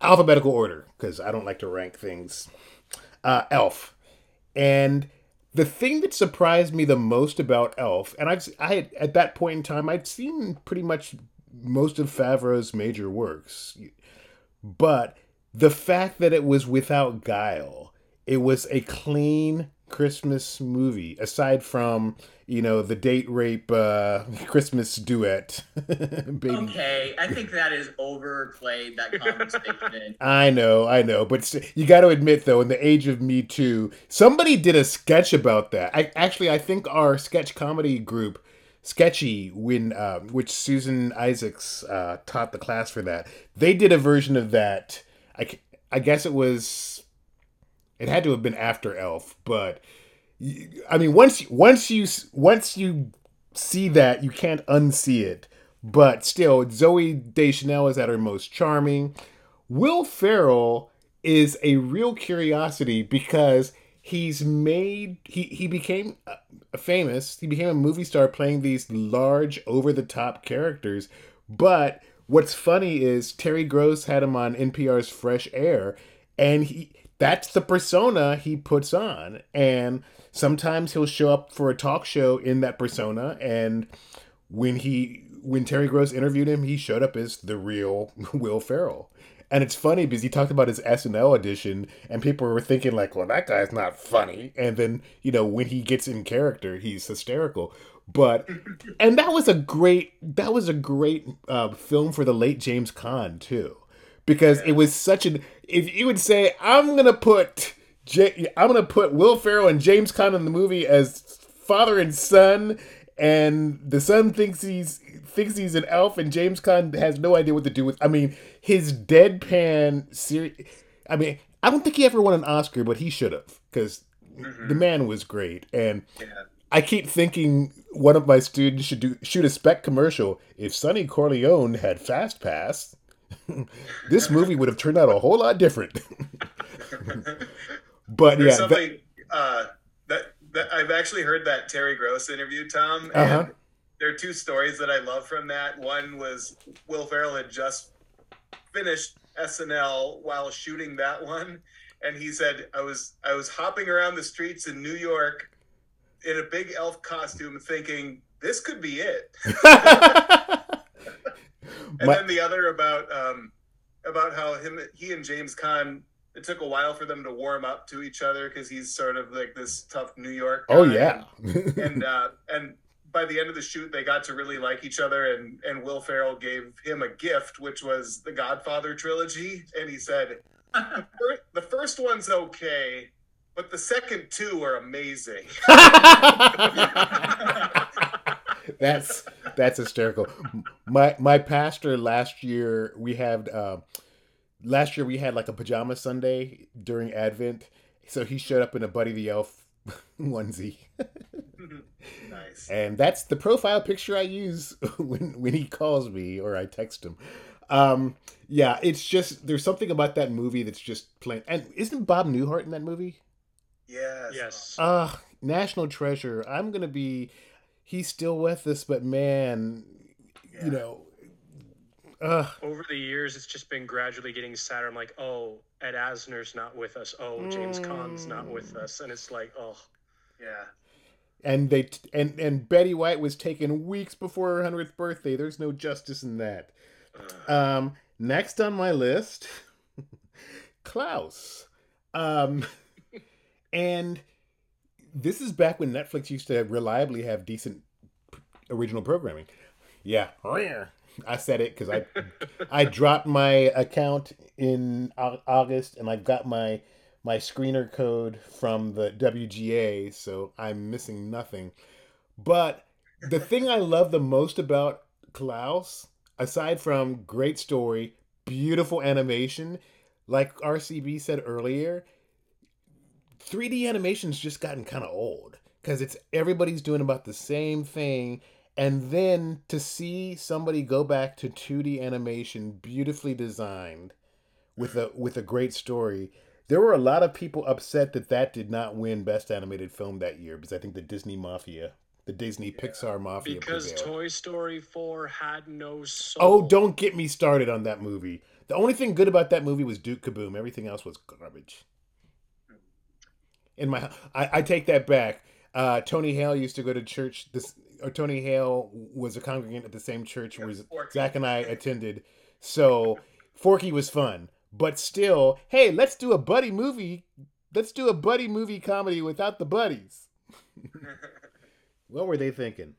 [SPEAKER 1] alphabetical order, because I don't like to rank things. Uh, Elf. And the thing that surprised me the most about Elf, and I've I had, at that point in time I'd seen pretty much most of Favreau's major works. But the fact that it was without guile, it was a clean Christmas movie aside from you know the date rape uh, <laughs> Christmas duet. <laughs>
[SPEAKER 4] Baby. Okay, I think that is overplayed. That conversation. <laughs>
[SPEAKER 1] I know, I know, but you got to admit though, in the age of Me Too, somebody did a sketch about that. I actually, I think our sketch comedy group sketchy when uh, which Susan Isaacs uh, taught the class for that. They did a version of that. I, I guess it was it had to have been after Elf, but I mean once once you once you see that you can't unsee it. But still, Zooey Deschanel is at her most charming. Will Ferrell is a real curiosity because he's made he he became uh, famous. He became a movie star playing these large, over the top characters. But what's funny is Terry Gross had him on NPR's Fresh Air, and he that's the persona he puts on. And sometimes he'll show up for a talk show in that persona. And when he when Terry Gross interviewed him, he showed up as the real <laughs> Will Ferrell. And it's funny because he talked about his SNL audition, and people were thinking like, "Well, that guy's not funny." And then you know when he gets in character, he's hysterical. But and that was a great that was a great uh, film for the late James Caan too, because it was such an. If you would say, "I'm gonna put J- I'm gonna put Will Ferrell and James Caan in the movie as father and son," and the son thinks he's thinks he's an elf, and James Caan has no idea what to do with. I mean, his deadpan series. I mean, I don't think he ever won an Oscar, but he should have because mm-hmm. the man was great. And yeah. I keep thinking one of my students should do shoot a spec commercial. If Sonny Corleone had Fast Pass, <laughs> this movie would have turned out a whole lot different. <laughs> <laughs> but There's yeah,
[SPEAKER 3] that, uh, I've actually heard that Terry Gross interview, Tom. Uh-huh there are two stories that I love from that. One was Will Ferrell had just finished SNL while shooting that one, and he said, "I was I was hopping around the streets in New York in a big elf costume, thinking this could be it." <laughs> and then the other about um, about how him he and James Caan it took a while for them to warm up to each other because he's sort of like this tough New York.
[SPEAKER 1] Oh yeah, <laughs>
[SPEAKER 3] and uh, and by the end of the shoot, they got to really like each other, and and Will Ferrell gave him a gift, which was the Godfather trilogy, and he said, "The first one's okay, but the second two are amazing." <laughs>
[SPEAKER 1] that's that's hysterical. My my pastor last year we had uh, last year we had like a pajama Sunday during Advent, so he showed up in a Buddy the Elf <laughs> onesie. <laughs> nice. And that's the profile picture I use <laughs> when when he calls me or I text him. Um, yeah, it's just there's something about that movie that's just plain. And isn't Bob Newhart in that movie?
[SPEAKER 3] Yes.
[SPEAKER 2] Yes.
[SPEAKER 1] Uh National Treasure. I'm gonna be. He's still with us, but man, yeah. you know. Uh,
[SPEAKER 2] Over the years, it's just been gradually getting sadder. I'm like, oh, Ed Asner's not with us. Oh, James mm. Caan's not with us, and it's like, oh,
[SPEAKER 3] yeah
[SPEAKER 1] and they and and Betty White was taken weeks before her hundredth birthday. There's no justice in that. Um, next on my list, <laughs> Klaus, um, <laughs> and this is back when Netflix used to reliably have decent original programming. Yeah, I said it because I I dropped my account in August and I've got my my screener code from the WGA, so I'm missing nothing. But the thing I love the most about Klaus, aside from great story, beautiful animation, like RCB said earlier, 3D animation's just gotten kind of old because it's everybody's doing about the same thing. And then to see somebody go back to 2D animation, beautifully designed, with a with a great story, there were a lot of people upset that that did not win Best Animated Film that year because I think the Disney Mafia, the Disney yeah. Pixar Mafia,
[SPEAKER 2] because prevailed. Toy Story Four had no soul.
[SPEAKER 1] Oh, don't get me started on that movie. The only thing good about that movie was Duke Kaboom. Everything else was garbage. In my, I, I take that back. Uh, Tony Hale used to go to church. This Tony Hale was a congregant at the same church where Zach and I attended. So Forky was fun. But still, hey, let's do a buddy movie let's do a buddy movie comedy without the buddies. <laughs> what were they thinking?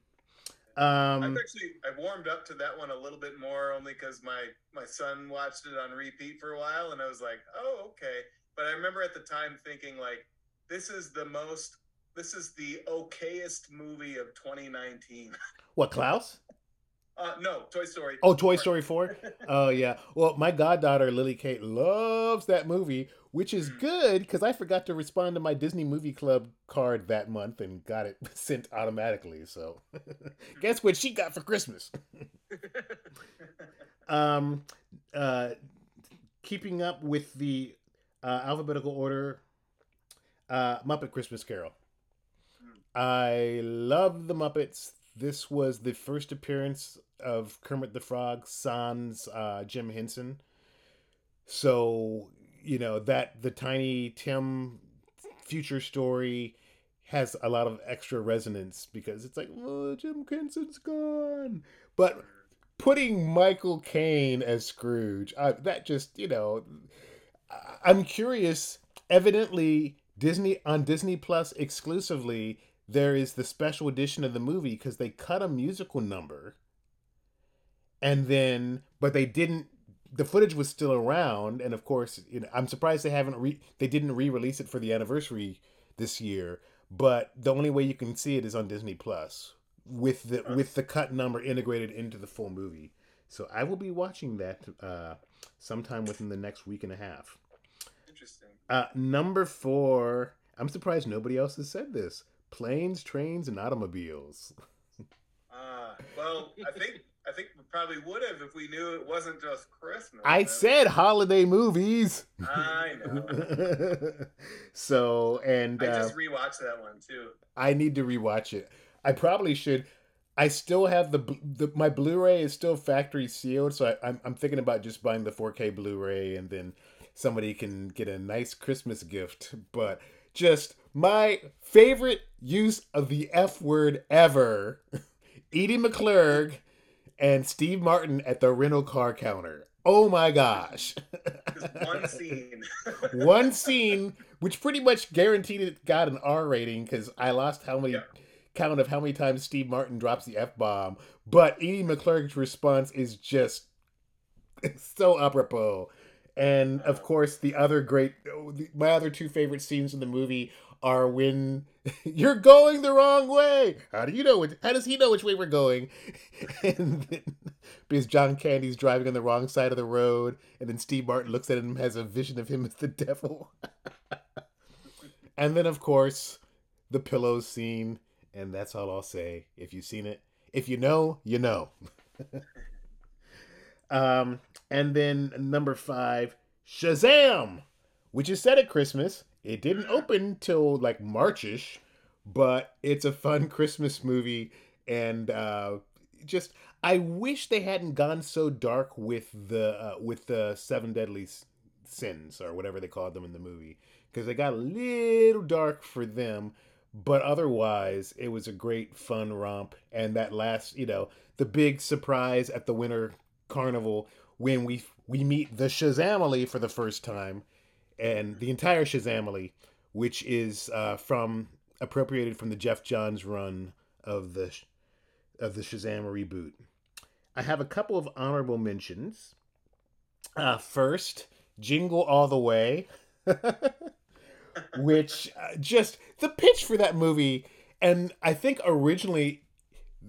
[SPEAKER 3] I've
[SPEAKER 1] Um,
[SPEAKER 3] actually I warmed up to that one a little bit more only because my my son watched it on repeat for a while and I was like, oh okay. But I remember at the time thinking like, this is the most, this is the okayest movie of 2019.
[SPEAKER 1] what Klaus?
[SPEAKER 3] Uh, no, Toy Story.
[SPEAKER 1] Oh, Toy Story Four. <laughs> Oh yeah. Well, my goddaughter Lily Kate loves that movie, which is good because I forgot to respond to my Disney Movie Club card that month and got it <laughs> sent automatically. So, <laughs> guess what she got for Christmas? um, uh, keeping up with the uh, alphabetical order, uh, Muppet Christmas Carol. I love the Muppets. This was the first appearance of Kermit the Frog sans uh, Jim Henson. So, you know, that the Tiny Tim future story has a lot of extra resonance because it's like, oh, Jim Henson's gone. But putting Michael Caine as Scrooge, uh, that just, you know, I'm curious. Evidently, Disney on Disney Plus exclusively, there is the special edition of the movie because they cut a musical number, and then but they didn't. The footage was still around, and of course, you know, I'm surprised they haven't re they didn't re-release it for the anniversary this year. But the only way you can see it is on Disney Plus with the with the cut number integrated into the full movie. So I will be watching that uh, sometime within the next week and a half.
[SPEAKER 3] Interesting.
[SPEAKER 1] Uh, number four. I'm surprised nobody else has said this. Planes, trains, and automobiles.
[SPEAKER 3] Uh, well, I think I think we probably would have if we knew it wasn't just Christmas.
[SPEAKER 1] I said holiday movies.
[SPEAKER 3] I know. <laughs>
[SPEAKER 1] so and
[SPEAKER 3] I
[SPEAKER 1] uh,
[SPEAKER 3] just rewatched that one too.
[SPEAKER 1] I need to rewatch it. I probably should. I still have the, the my Blu-ray is still factory sealed, so I, I'm I'm thinking about just buying the 4K Blu-ray, and then somebody can get a nice Christmas gift. But just my favorite use of the F word ever: <laughs> Edie McClurg and Steve Martin at the rental car counter. Oh my gosh!
[SPEAKER 3] One <laughs> scene.
[SPEAKER 1] One scene, which pretty much guaranteed it got an R rating because I lost how many
[SPEAKER 3] Yeah.
[SPEAKER 1] count of how many times Steve Martin drops the F bomb. But Edie McClurg's response is just <laughs> so apropos. And of uh-huh. course, the other great, my other two favorite scenes in the movie are when <laughs> you're going the wrong way. How do you know? Which, how does he know which way we're going? <laughs> then, because John Candy's driving on the wrong side of the road, and then Steve Martin looks at him has a vision of him as the <laughs> devil. and then, of course, the pillows scene, and that's all I'll say. If you've seen it, if you know, you know. um, and then number five, Shazam, which is set at Christmas. It didn't open till like Marchish, but it's a fun <laughs> Christmas movie, and uh, just I wish they hadn't gone so dark with the uh, with the seven deadly sins or whatever they called them in the movie because they got a little dark for them but otherwise it was a great fun romp and that last you know the big surprise at the winter carnival when we we meet the shazamily for the first time and the entire shazamily which is uh, from appropriated from the Geoff Johns run of the of the shazam reboot. I have a couple of honorable mentions. Uh, first jingle all the way <laughs> which uh, just the pitch for that movie and i think originally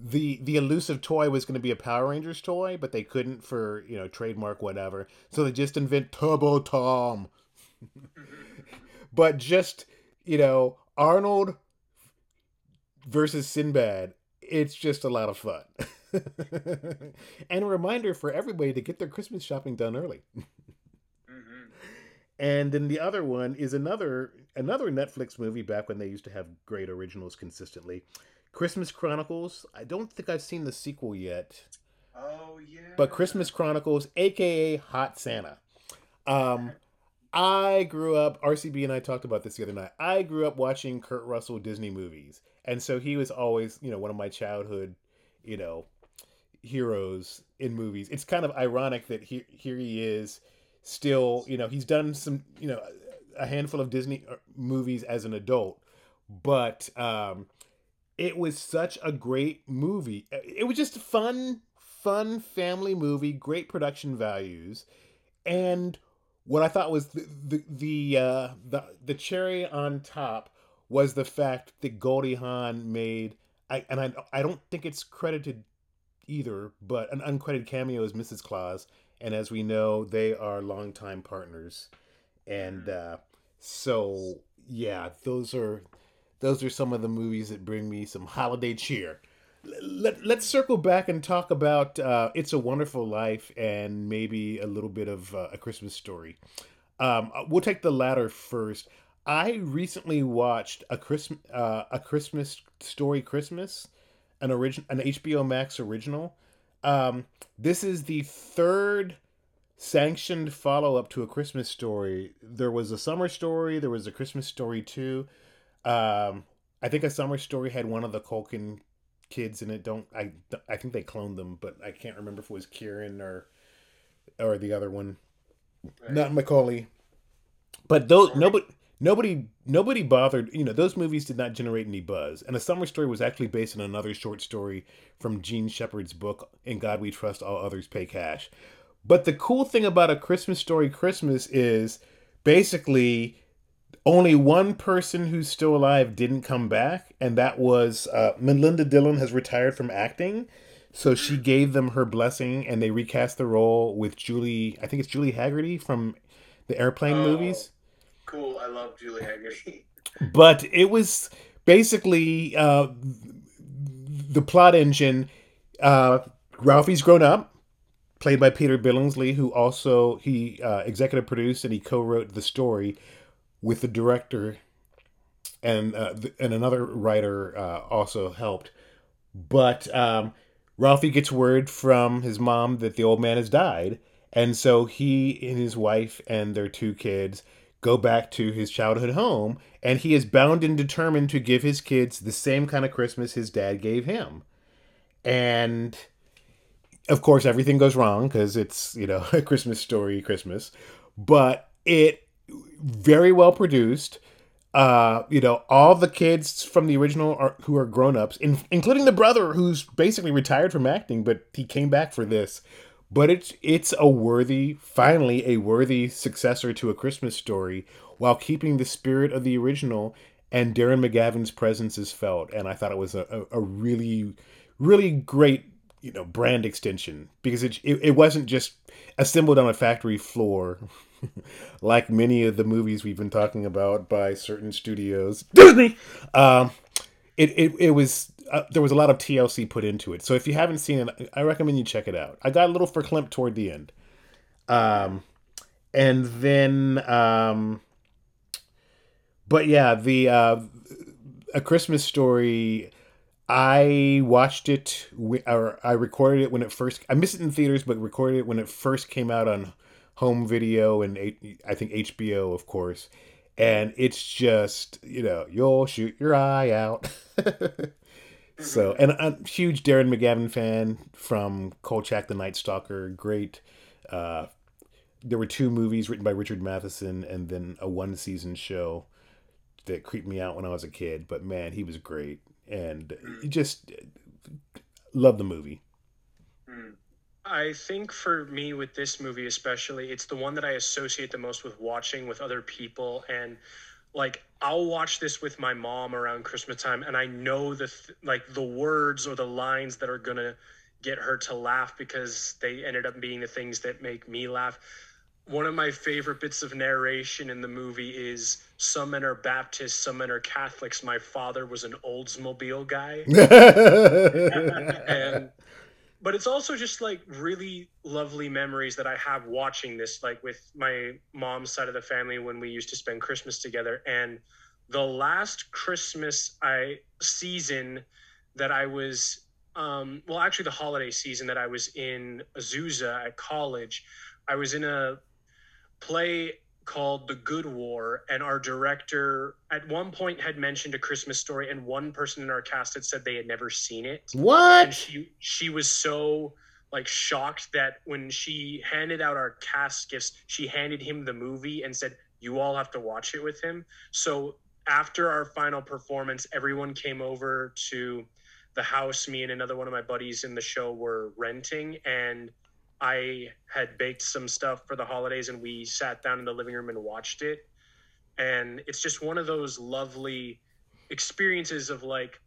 [SPEAKER 1] the the elusive toy was going to be a power rangers toy but they couldn't for you know trademark whatever. So they just invent turbo tom <laughs> but just you know arnold versus sinbad it's just a lot of fun <laughs> and a reminder for everybody to get their christmas shopping done early
[SPEAKER 3] Mhm.
[SPEAKER 1] and then the other one is another another Netflix movie back when they used to have great originals consistently. Christmas Chronicles. I don't think I've seen the sequel yet,
[SPEAKER 3] Oh yeah.
[SPEAKER 1] but Christmas Chronicles, aka Hot Santa. Um, I grew up. RCB and I talked about this the other night. I grew up watching Kurt Russell Disney movies, and so he was always, you know, one of my childhood, you know, heroes in movies. It's kind of ironic that here here he is, still, you know, he's done some, you know, a handful of Disney uh, movies as an adult, but um, it was such a great movie. It was just a fun, fun family movie, great production values, and what I thought was the the the uh, the, the cherry on top was the fact that Goldie Hawn made. I, and I, I don't think it's credited either, but an uncredited cameo is Mrs. Claus, and as we know, they are longtime partners, and uh, so yeah, those are those are some of the movies that bring me some holiday cheer. Let, let's circle back and talk about uh, It's a Wonderful Life and maybe a little bit of uh, A Christmas Story. Um, we'll take the latter first. I recently watched a Christmas uh, a Christmas Story Christmas, an origin an HBO Max original. Um, this is the third sanctioned follow up to a Christmas Story. There was a Summer Story. There was a Christmas Story too. Um, I think a Summer Story had one of the Culkin kids in it. Don't I? I think they cloned them, but I can't remember if it was Kieran or or the other one. Right. Not Macaulay. But those nobody nobody nobody bothered. You know, those movies did not generate any buzz. And a Summer Story was actually based on another short story from Jean Shepherd's book "In God We Trust, All Others Pay Cash." But the cool thing about a Christmas Story Christmas is basically only one person who's still alive didn't come back, and that was uh, Melinda Dillon has retired from acting. So she gave them her blessing, and they recast the role with Julie. I think it's Julie Hagerty from the Airplane oh, movies.
[SPEAKER 3] Cool, I love Julie Hagerty. <laughs>
[SPEAKER 1] but it was basically uh, the plot engine. Uh, Ralphie's grown up, played by Peter Billingsley, who also he uh, executive produced and he co-wrote the story with the director and uh, and another writer uh, also helped. But um, Ralphie gets word from his mom that the old man has died, and so he and his wife and their two kids go back to his childhood home, and he is bound and determined to give his kids the same kind of Christmas his dad gave him. And of course, everything goes wrong because it's you know <laughs> a Christmas story, Christmas, but it very well produced. Uh, you know, all the kids from the original are who are grown ups, in, including the brother who's basically retired from acting, but he came back for this. But it's it's a worthy, finally a worthy successor to a Christmas story, while keeping the spirit of the original. And Darren McGavin's presence is felt, and I thought it was a, a, a really, really great you know brand extension because it, it, it wasn't just assembled on a factory floor <laughs> like many of the movies we've been talking about by certain studios, Disney. Um, it, it it was uh, there was a lot of TLC put into it. So if you haven't seen it, I recommend you check it out. I got a little verklempt toward the end. Um, and then um, but yeah, the uh, a Christmas story. I watched it, or I recorded it when it first. I missed it in theaters, but recorded it when it first came out on home video and I think HBO, of course. And it's just, you know, you'll shoot your eye out. <laughs> so, and I'm a huge Darren McGavin fan from Kolchak the Night Stalker. Great. Uh, there were two movies written by Richard Matheson and then a one season show that creeped me out when I was a kid. But man, he was great. And just love the movie.
[SPEAKER 2] Mm. I think for me with this movie especially, it's the one that I associate the most with watching with other people and like I'll watch this with my mom around Christmas time and I know the th- like the words or the lines that are going to get her to laugh because they ended up being the things that make me laugh. One of my favorite bits of narration in the movie is some men are Baptists, some men are Catholics. My father was an Oldsmobile guy. <laughs> and but it's also just like really lovely memories that I have watching this, like with my mom's side of the family when we used to spend Christmas together. And the last Christmas I season that I was, um, well, actually the holiday season that I was in Azusa at college, I was in a play called The Good War, and our director at one point had mentioned a Christmas story, and one person in our cast had said they had never seen it.
[SPEAKER 1] What?
[SPEAKER 2] And she she was so like shocked that when she handed out our cast gifts, she handed him the movie and said, you all have to watch it with him. So after our final performance, everyone came over to the house me and another one of my buddies in the show were renting and I had baked some stuff for the holidays and we sat down in the living room and watched it. And it's just one of those lovely experiences of like,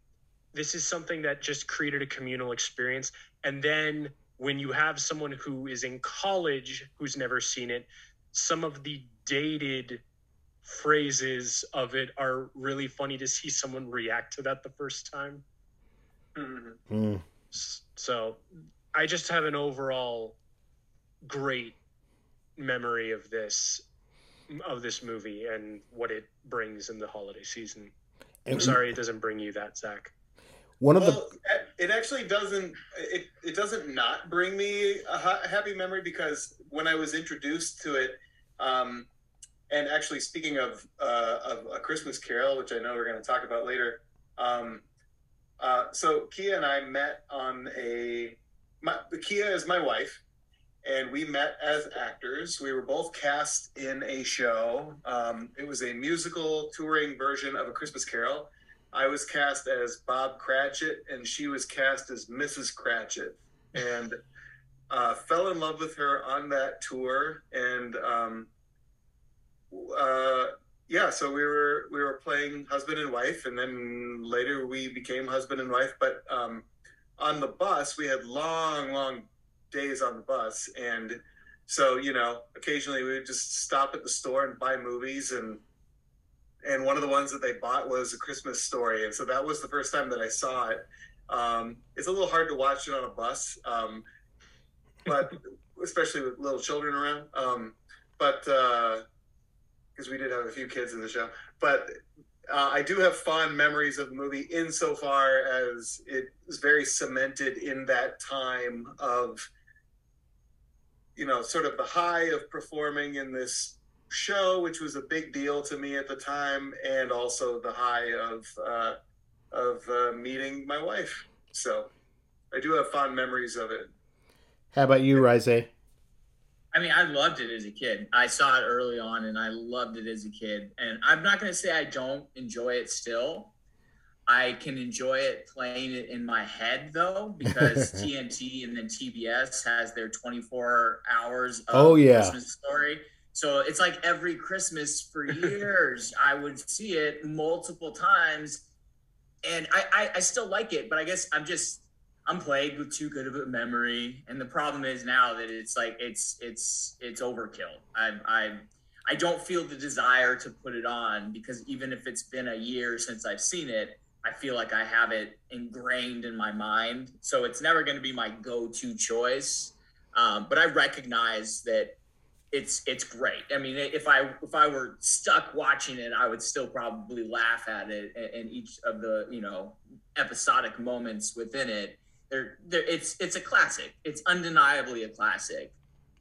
[SPEAKER 2] this is something that just created a communal experience. And then when you have someone who is in college who's never seen it, some of the dated phrases of it are really funny to see someone react to that the first time.
[SPEAKER 1] Mm.
[SPEAKER 2] So I just have an overall great memory of this of this movie and what it brings in the holiday season. I'm
[SPEAKER 1] And
[SPEAKER 2] sorry it doesn't bring you that, Zach.
[SPEAKER 1] One of
[SPEAKER 3] well,
[SPEAKER 1] the
[SPEAKER 3] it actually doesn't. It, it doesn't not bring me a ha- happy memory because when I was introduced to it, um, and actually speaking of uh, of a Christmas Carol, which I know we're going to talk about later. Um, uh, so Kia and I met on a. My, Kia is my wife, and we met as actors. We were both cast in a show. Um, it was a musical touring version of a Christmas Carol. I was cast as Bob Cratchit, and she was cast as Mrs. Cratchit, and uh, fell in love with her on that tour. And um, uh, yeah, so we were we were playing husband and wife, and then later we became husband and wife. But um, on the bus, we had long, long days on the bus, and so you know, occasionally we would just stop at the store and buy movies and and one of the ones that they bought was a Christmas story, and so that was the first time that I saw it. Um, it's a little hard to watch it on a bus, um, but <laughs> especially with little children around. Um, but because we did have a few kids in the show, but uh, I do have fond memories of the movie insofar as it is very cemented in that time of, you know, sort of the high of performing in this show, which was a big deal to me at the time, and also the high of uh, of uh, meeting my wife. So I do have fond memories of it.
[SPEAKER 1] how about you, Rise?
[SPEAKER 4] I mean, I loved it as a kid. I saw it early on and I loved it as a kid. And I'm not going to say I don't enjoy it still. I can enjoy it playing it in my head though, because <laughs> TNT and then TBS has their 24 hours of
[SPEAKER 1] Oh, yeah.
[SPEAKER 4] Christmas story. So it's like every Christmas for <laughs> years, I would see it multiple times. And I, I, I still like it, but I guess I'm just I'm plagued with too good of a memory, and the problem is now that it's like it's it's it's overkill. I I I don't feel the desire to put it on because even if it's been a year since I've seen it, I feel like I have it ingrained in my mind. So it's never going to be my go-to choice. Um, but I recognize that it's it's great. I mean, if I if I were stuck watching it, I would still probably laugh at it in- in each of the you know episodic moments within it. There, there it's it's a classic. It's undeniably a classic.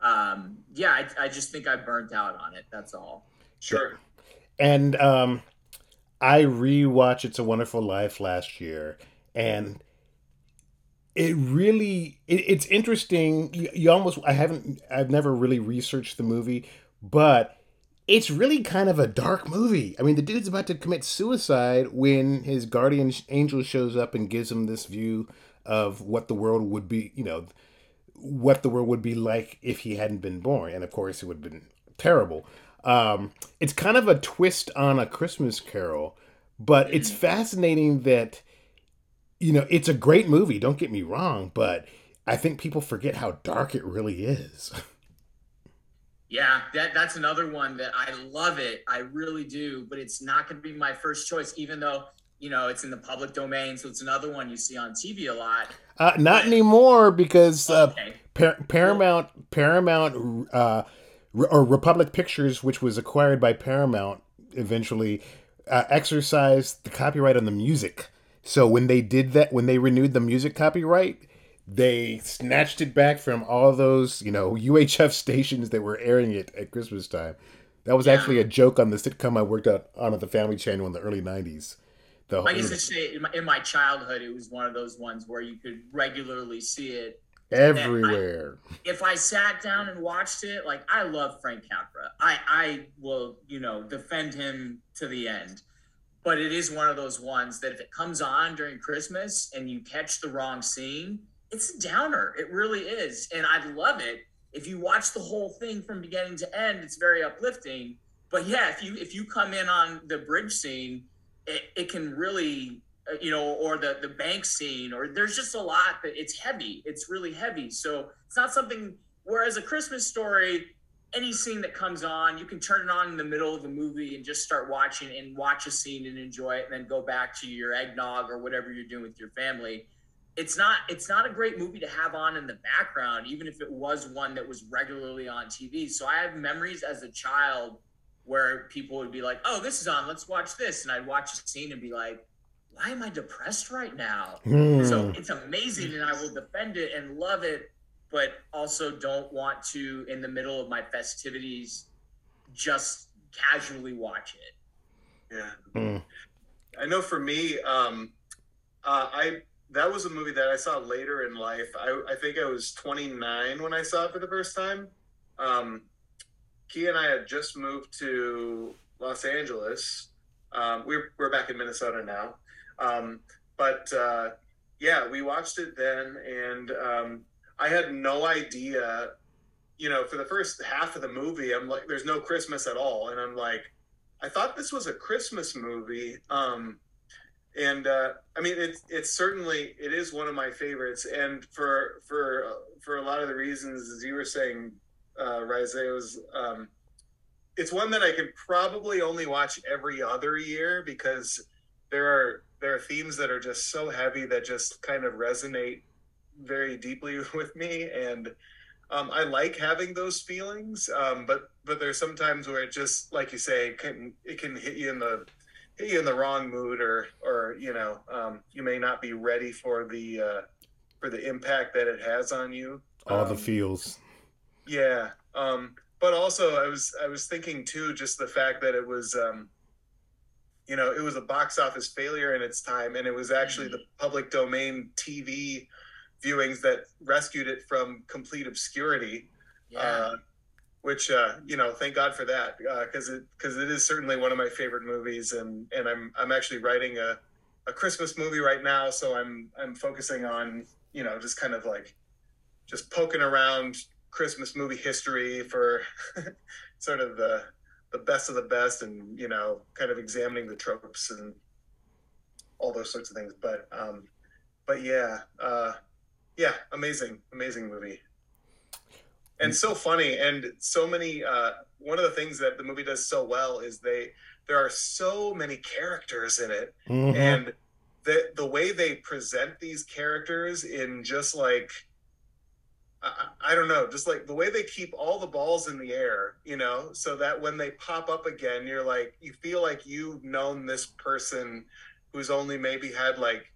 [SPEAKER 4] Um, yeah, I, I just think I burnt out on it. That's all.
[SPEAKER 3] Sure.
[SPEAKER 1] And um, I rewatched It's a Wonderful Life last year, and it really it, it's interesting. You, you almost I haven't I've never really researched the movie, but it's really kind of a dark movie. I mean, the dude's about to commit suicide when his guardian angel shows up and gives him this view of what the world would be. You know, what the world would be like if he hadn't been born, and of course, it would have been terrible. Um, it's kind of a twist on a Christmas Carol, but it's fascinating that you know it's a great movie. Don't get me wrong, but I think people forget how dark it really is.
[SPEAKER 4] Yeah, that that's another one that I love it. I really do, but it's not going to be my first choice, even though you know it's in the public domain. So it's another one you see on TV a lot.
[SPEAKER 1] Uh, not anymore because uh, Par- Paramount Paramount uh, or Republic Pictures, which was acquired by Paramount eventually, uh, exercised the copyright on the music. So when they did that, when they renewed the music copyright, they snatched it back from all those you know UHF stations that were airing it at Christmas time. That was
[SPEAKER 4] Yeah.
[SPEAKER 1] actually a joke on the sitcom I worked out on at the Family Channel in the early '90s. The
[SPEAKER 4] I guess I say in my childhood, it was one of those ones where you could regularly see it
[SPEAKER 1] everywhere.
[SPEAKER 4] I, if I sat down and watched it, like I love Frank Capra, I I will you know defend him to the end. But it is one of those ones that if it comes on during Christmas and you catch the wrong scene, it's a downer. It really is, and I'd love it. If you watch the whole thing from beginning to end, it's very uplifting. But yeah, if you if you come in on the bridge scene, it, it can really Uh, you know, or the the bank scene, or there's just a lot that it's heavy. It's really heavy. So it's not something. Whereas a Christmas story, any scene that comes on, you can turn it on in the middle of the movie and just start watching and watch a scene and enjoy it, and then go back to your eggnog or whatever you're doing with your family. It's not it's not a great movie to have on in the background, even if it was one that was regularly on TV. So I have memories as a child where people would be like, "Oh, this is on. Let's watch this," and I'd watch a scene and be like, "Why am I depressed right now?"
[SPEAKER 1] Hmm.
[SPEAKER 4] So it's amazing, and I will defend it and love it, but also don't want to, in the middle of my festivities, just casually watch it.
[SPEAKER 3] Yeah.
[SPEAKER 1] Hmm.
[SPEAKER 3] I know for me, um, uh, I that was a movie that I saw later in life. I, I think I was 29 when I saw it for the first time. Um, Key and I had just moved to Los Angeles. Um, we're we're back in Minnesota now, um, but uh, yeah, we watched it then, and um, I had no idea. You know, for the first half of the movie, I'm like, "There's no Christmas at all," and I'm like, "I thought this was a Christmas movie." Um, and uh, I mean, it's it's certainly it is one of my favorites, and for for for a lot of the reasons as you were saying, uh, Rise, it was um, it's one that I can probably only watch every other year because there are there are themes that are just so heavy that just kind of resonate very deeply <laughs> with me, and um, I like having those feelings. Um, but but there's sometimes where it just like you say can it can hit you in the hit you in the wrong mood or or you know um, you may not be ready for the uh, for the impact that it has on you.
[SPEAKER 1] All the
[SPEAKER 3] Um,
[SPEAKER 1] feels.
[SPEAKER 3] yeah. Um, but also I was I was thinking too just the fact that it was um, you know, it was a box office failure in its time and it was actually the public domain TV viewings that rescued it from complete obscurity.
[SPEAKER 4] Yeah.
[SPEAKER 3] Uh, which uh, you know, thank God for that because it because it is certainly one of my favorite movies, and and I'm I'm actually writing a a Christmas movie right now, so I'm I'm focusing on you know just kind of like just poking around Christmas movie history for <laughs> sort of the the best of the best, and you know, kind of examining the tropes and all those sorts of things. But um, but yeah, uh, yeah, amazing, amazing movie and so funny and so many uh one of the things that the movie does so well is they there are so many characters in it
[SPEAKER 1] Mhm.
[SPEAKER 3] and the the way they present these characters in just like I, I don't know just like the way they keep all the balls in the air you know so that when they pop up again you're like you feel like you've known this person who's only maybe had like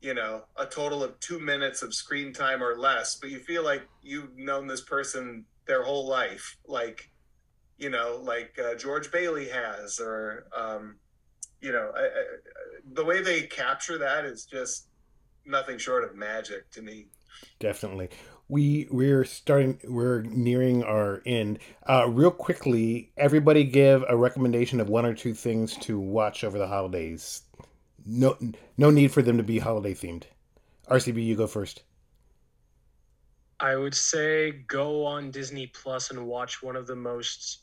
[SPEAKER 3] you know a total of two minutes of screen time or less but you feel like you've known this person their whole life like you know like uh, george bailey has or um, you know I, I, the way they capture that is just nothing short of magic to me
[SPEAKER 1] Definitely. We we're starting we're nearing our end. Uh real quickly, everybody give a recommendation of one or two things to watch over the holidays. No no need for them to be holiday themed. RCB, you go first.
[SPEAKER 2] I would say go on Disney Plus and watch one of the most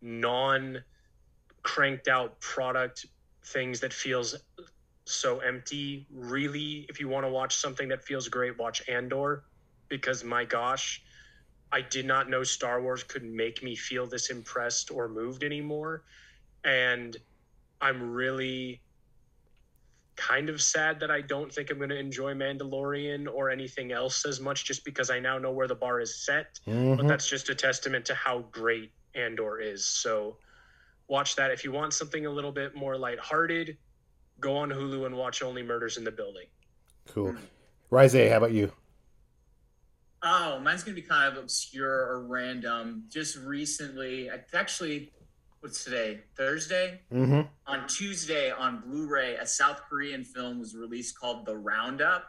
[SPEAKER 2] non cranked out product things that feels so empty. Really, if you want to watch something that feels great, watch Andor because my gosh, I did not know Star Wars could make me feel this impressed or moved anymore. And I'm really kind of sad that I don't think I'm going to enjoy Mandalorian or anything else as much just because I now know where the bar is set. But
[SPEAKER 1] Mhm.
[SPEAKER 2] that's just a testament to how great Andor is. So watch that. If you want something a little bit more lighthearted, go on Hulu and watch Only Murders in the Building.
[SPEAKER 1] Cool. Rise, how about you?
[SPEAKER 4] Oh, mine's gonna be kind of obscure or random. Just recently, actually what's today? Thursday.
[SPEAKER 1] Mm-hmm.
[SPEAKER 4] On Tuesday on Blu-ray, a South Korean film was released called The Roundup.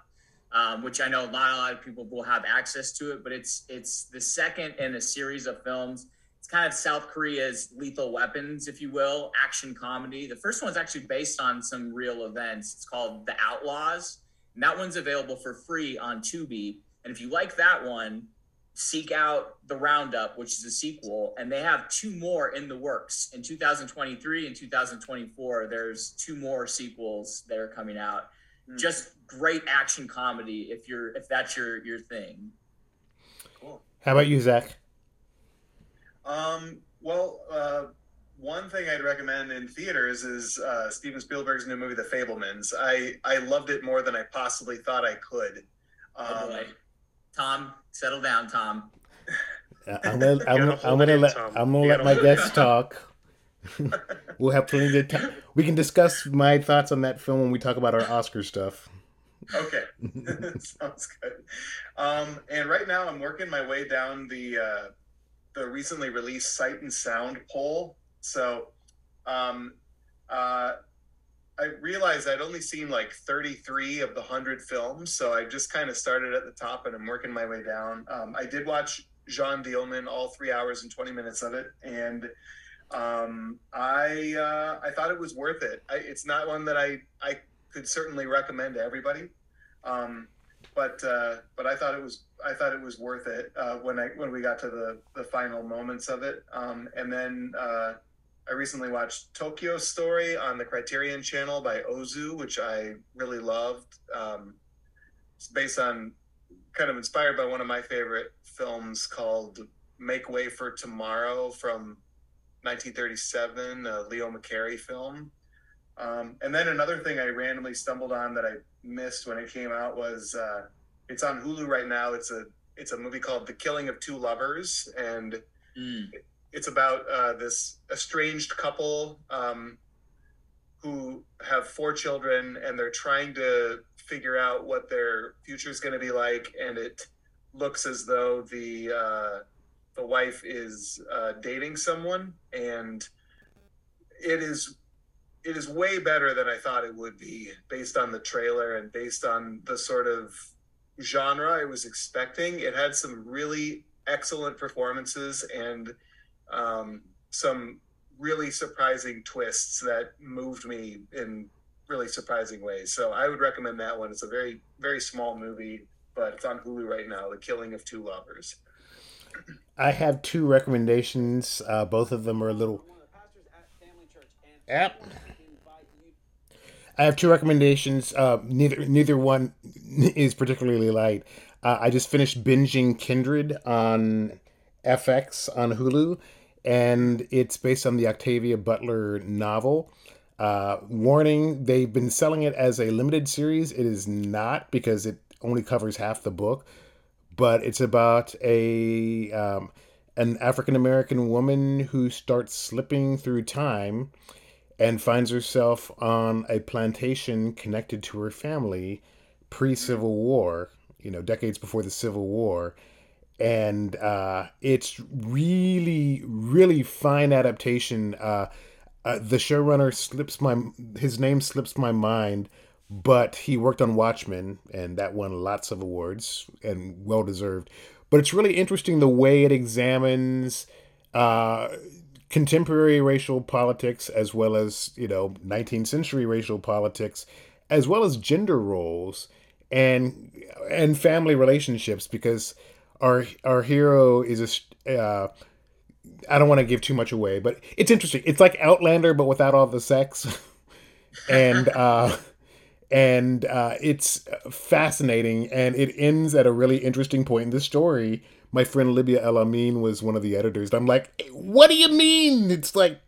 [SPEAKER 4] um, which I know not a lot of people will have access to it, but it's it's the second in a series of films. It's kind of South Korea's Lethal Weapons, if you will, action comedy. The first one's actually based on some real events. It's called The Outlaws, and that one's available for free on Tubi. And if you like that one, seek out The Roundup, which is a sequel, and they have two more in the works in 2023 and 2024. There's two more sequels that are coming out. Mm. Just great action comedy if you're if that's your your thing.
[SPEAKER 1] Cool. How about you, Zach?
[SPEAKER 3] Um. Well, uh, one thing I'd recommend in theaters is uh, Steven Spielberg's new movie, The Fabelmans. I I loved it more than I possibly thought I could.
[SPEAKER 4] Oh, um, oh Tom, settle down, Tom.
[SPEAKER 1] I'm gonna, I'm, I'm gonna let I'm gonna let my guests talk. <laughs> we'll have plenty of time. We can discuss my thoughts on that film when we talk about our Oscar stuff.
[SPEAKER 3] Okay, <laughs> sounds good. Um, and right now, I'm working my way down the uh, the recently released Sight and Sound poll. So, um, uh, I realized I'd only seen like 33 of the 100 films. So I just kind of started at the top and I'm working my way down. Um, I did watch Jeanne Dielman, all three hours and 20 minutes of it. And um, I uh, I thought it was worth it. I, it's not one that I, I could certainly recommend to everybody. Um, but uh, but I thought it was I thought it was worth it uh, when I when we got to the the final moments of it. Um, and then uh, I recently watched Tokyo Story on the Criterion Channel by Ozu, which I really loved. Um, it's based on, kind of inspired by one of my favorite films called Make Way for Tomorrow from 1937, a Leo McCarey film. Um, and then another thing I randomly stumbled on that I missed when it came out was uh, it's on Hulu right now. It's a it's a movie called The Killing of Two Lovers, and mm it's about uh, this estranged couple um, who have four children and they're trying to figure out what their future is going to be like and it looks as though the uh, the wife is uh, dating someone and it is it is way better than I thought it would be based on the trailer and based on the sort of genre I was expecting. It had some really excellent performances and um, some really surprising twists that moved me in really surprising ways. So I would recommend that one. It's a very very small movie, but it's on Hulu right now. The Killing of Two Lovers.
[SPEAKER 1] I have two recommendations. Uh, both of them are a little. Yep. I have two recommendations. Uh, neither neither one <laughs> is particularly light. Uh, I just finished binging Kindred on FX on Hulu, and it's based on the Octavia Butler novel. Uh, warning: they've been selling it as a limited series. It is not because it only covers half the book, but it's about a um, an African American woman who starts slipping through time and finds herself on a plantation connected to her family pre Civil War. You know, decades before the Civil War and uh, it's really really fine adaptation. Uh, uh, the showrunner slips my his name slips my mind but he worked on watchmen and that won lots of awards and well deserved but it's really interesting the way it examines uh, contemporary racial politics as well as you know 19th century racial politics as well as gender roles and and family relationships because our our hero is a. Uh, I don't want to give too much away, but it's interesting. It's like Outlander, but without all the sex, <laughs> and uh, and uh, it's fascinating. And it ends at a really interesting point in the story. My friend Libya El Amin was one of the editors. I'm like, what do you mean? It's like,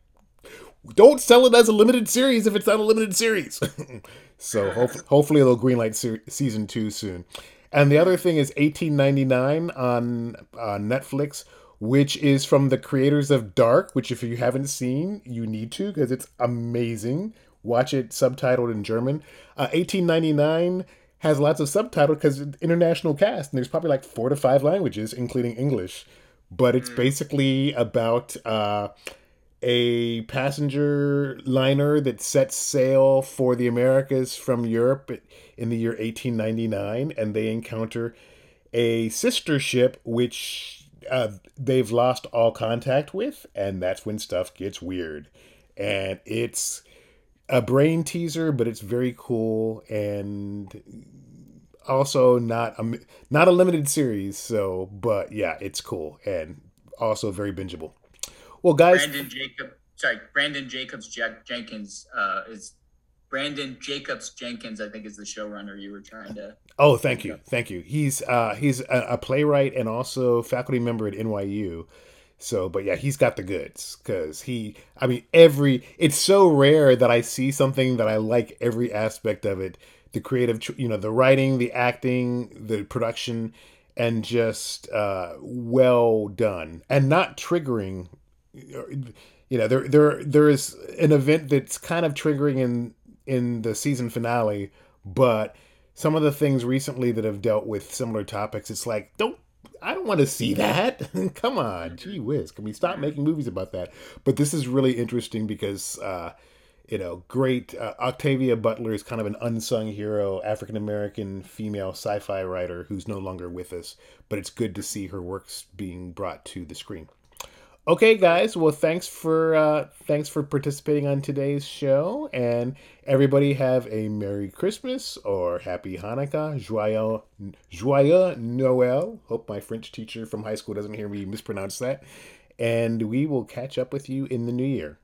[SPEAKER 1] don't sell it as a limited series if it's not a limited series. <laughs> so hopefully, hopefully they'll greenlight se- season two soon. And the other thing is 1899 on uh, Netflix, which is from the creators of Dark, which if you haven't seen, you need to because it's amazing. Watch it subtitled in German. Uh, 1899 has lots of subtitles because international cast, and there's probably like four to five languages, including English. But it's mm. basically about uh, a passenger liner that sets sail for the Americas from Europe in the year 1899, and they encounter a sister ship which uh, they've lost all contact with, and that's when stuff gets weird. And it's a brain teaser, but it's very cool and also not a not a limited series. So, but yeah, it's cool and also very bingeable. Well, guys,
[SPEAKER 4] Branden Jacob, sorry, Branden Jacobs Jenkins uh, is Branden Jacobs Jenkins. I think is the showrunner you were trying to.
[SPEAKER 1] Oh, thank you, thank you. He's uh, he's a, a playwright and also faculty member at NYU. So, but yeah, he's got the goods because he, I mean, every, it's so rare that I see something that I like every aspect of it the creative, you know, the writing, the acting, the production, and just uh, well done and not triggering. You know, there there there is an event that's kind of triggering in in the season finale, but some of the things recently that have dealt with similar topics, it's like don't I don't want to see that. <laughs> Come on, gee whiz, can we stop making movies about that? But this is really interesting because uh, you know, great uh, Octavia Butler is kind of an unsung hero, African American female sci-fi writer who's no longer with us, but it's good to see her works being brought to the screen. Okay, guys. Well, thanks for uh, thanks for participating on today's show, and everybody have a Merry Christmas or Happy Hanukkah, Joyeux Joyeux Noel. Hope my French teacher from high school doesn't hear me mispronounce that. And we will catch up with you in the new year.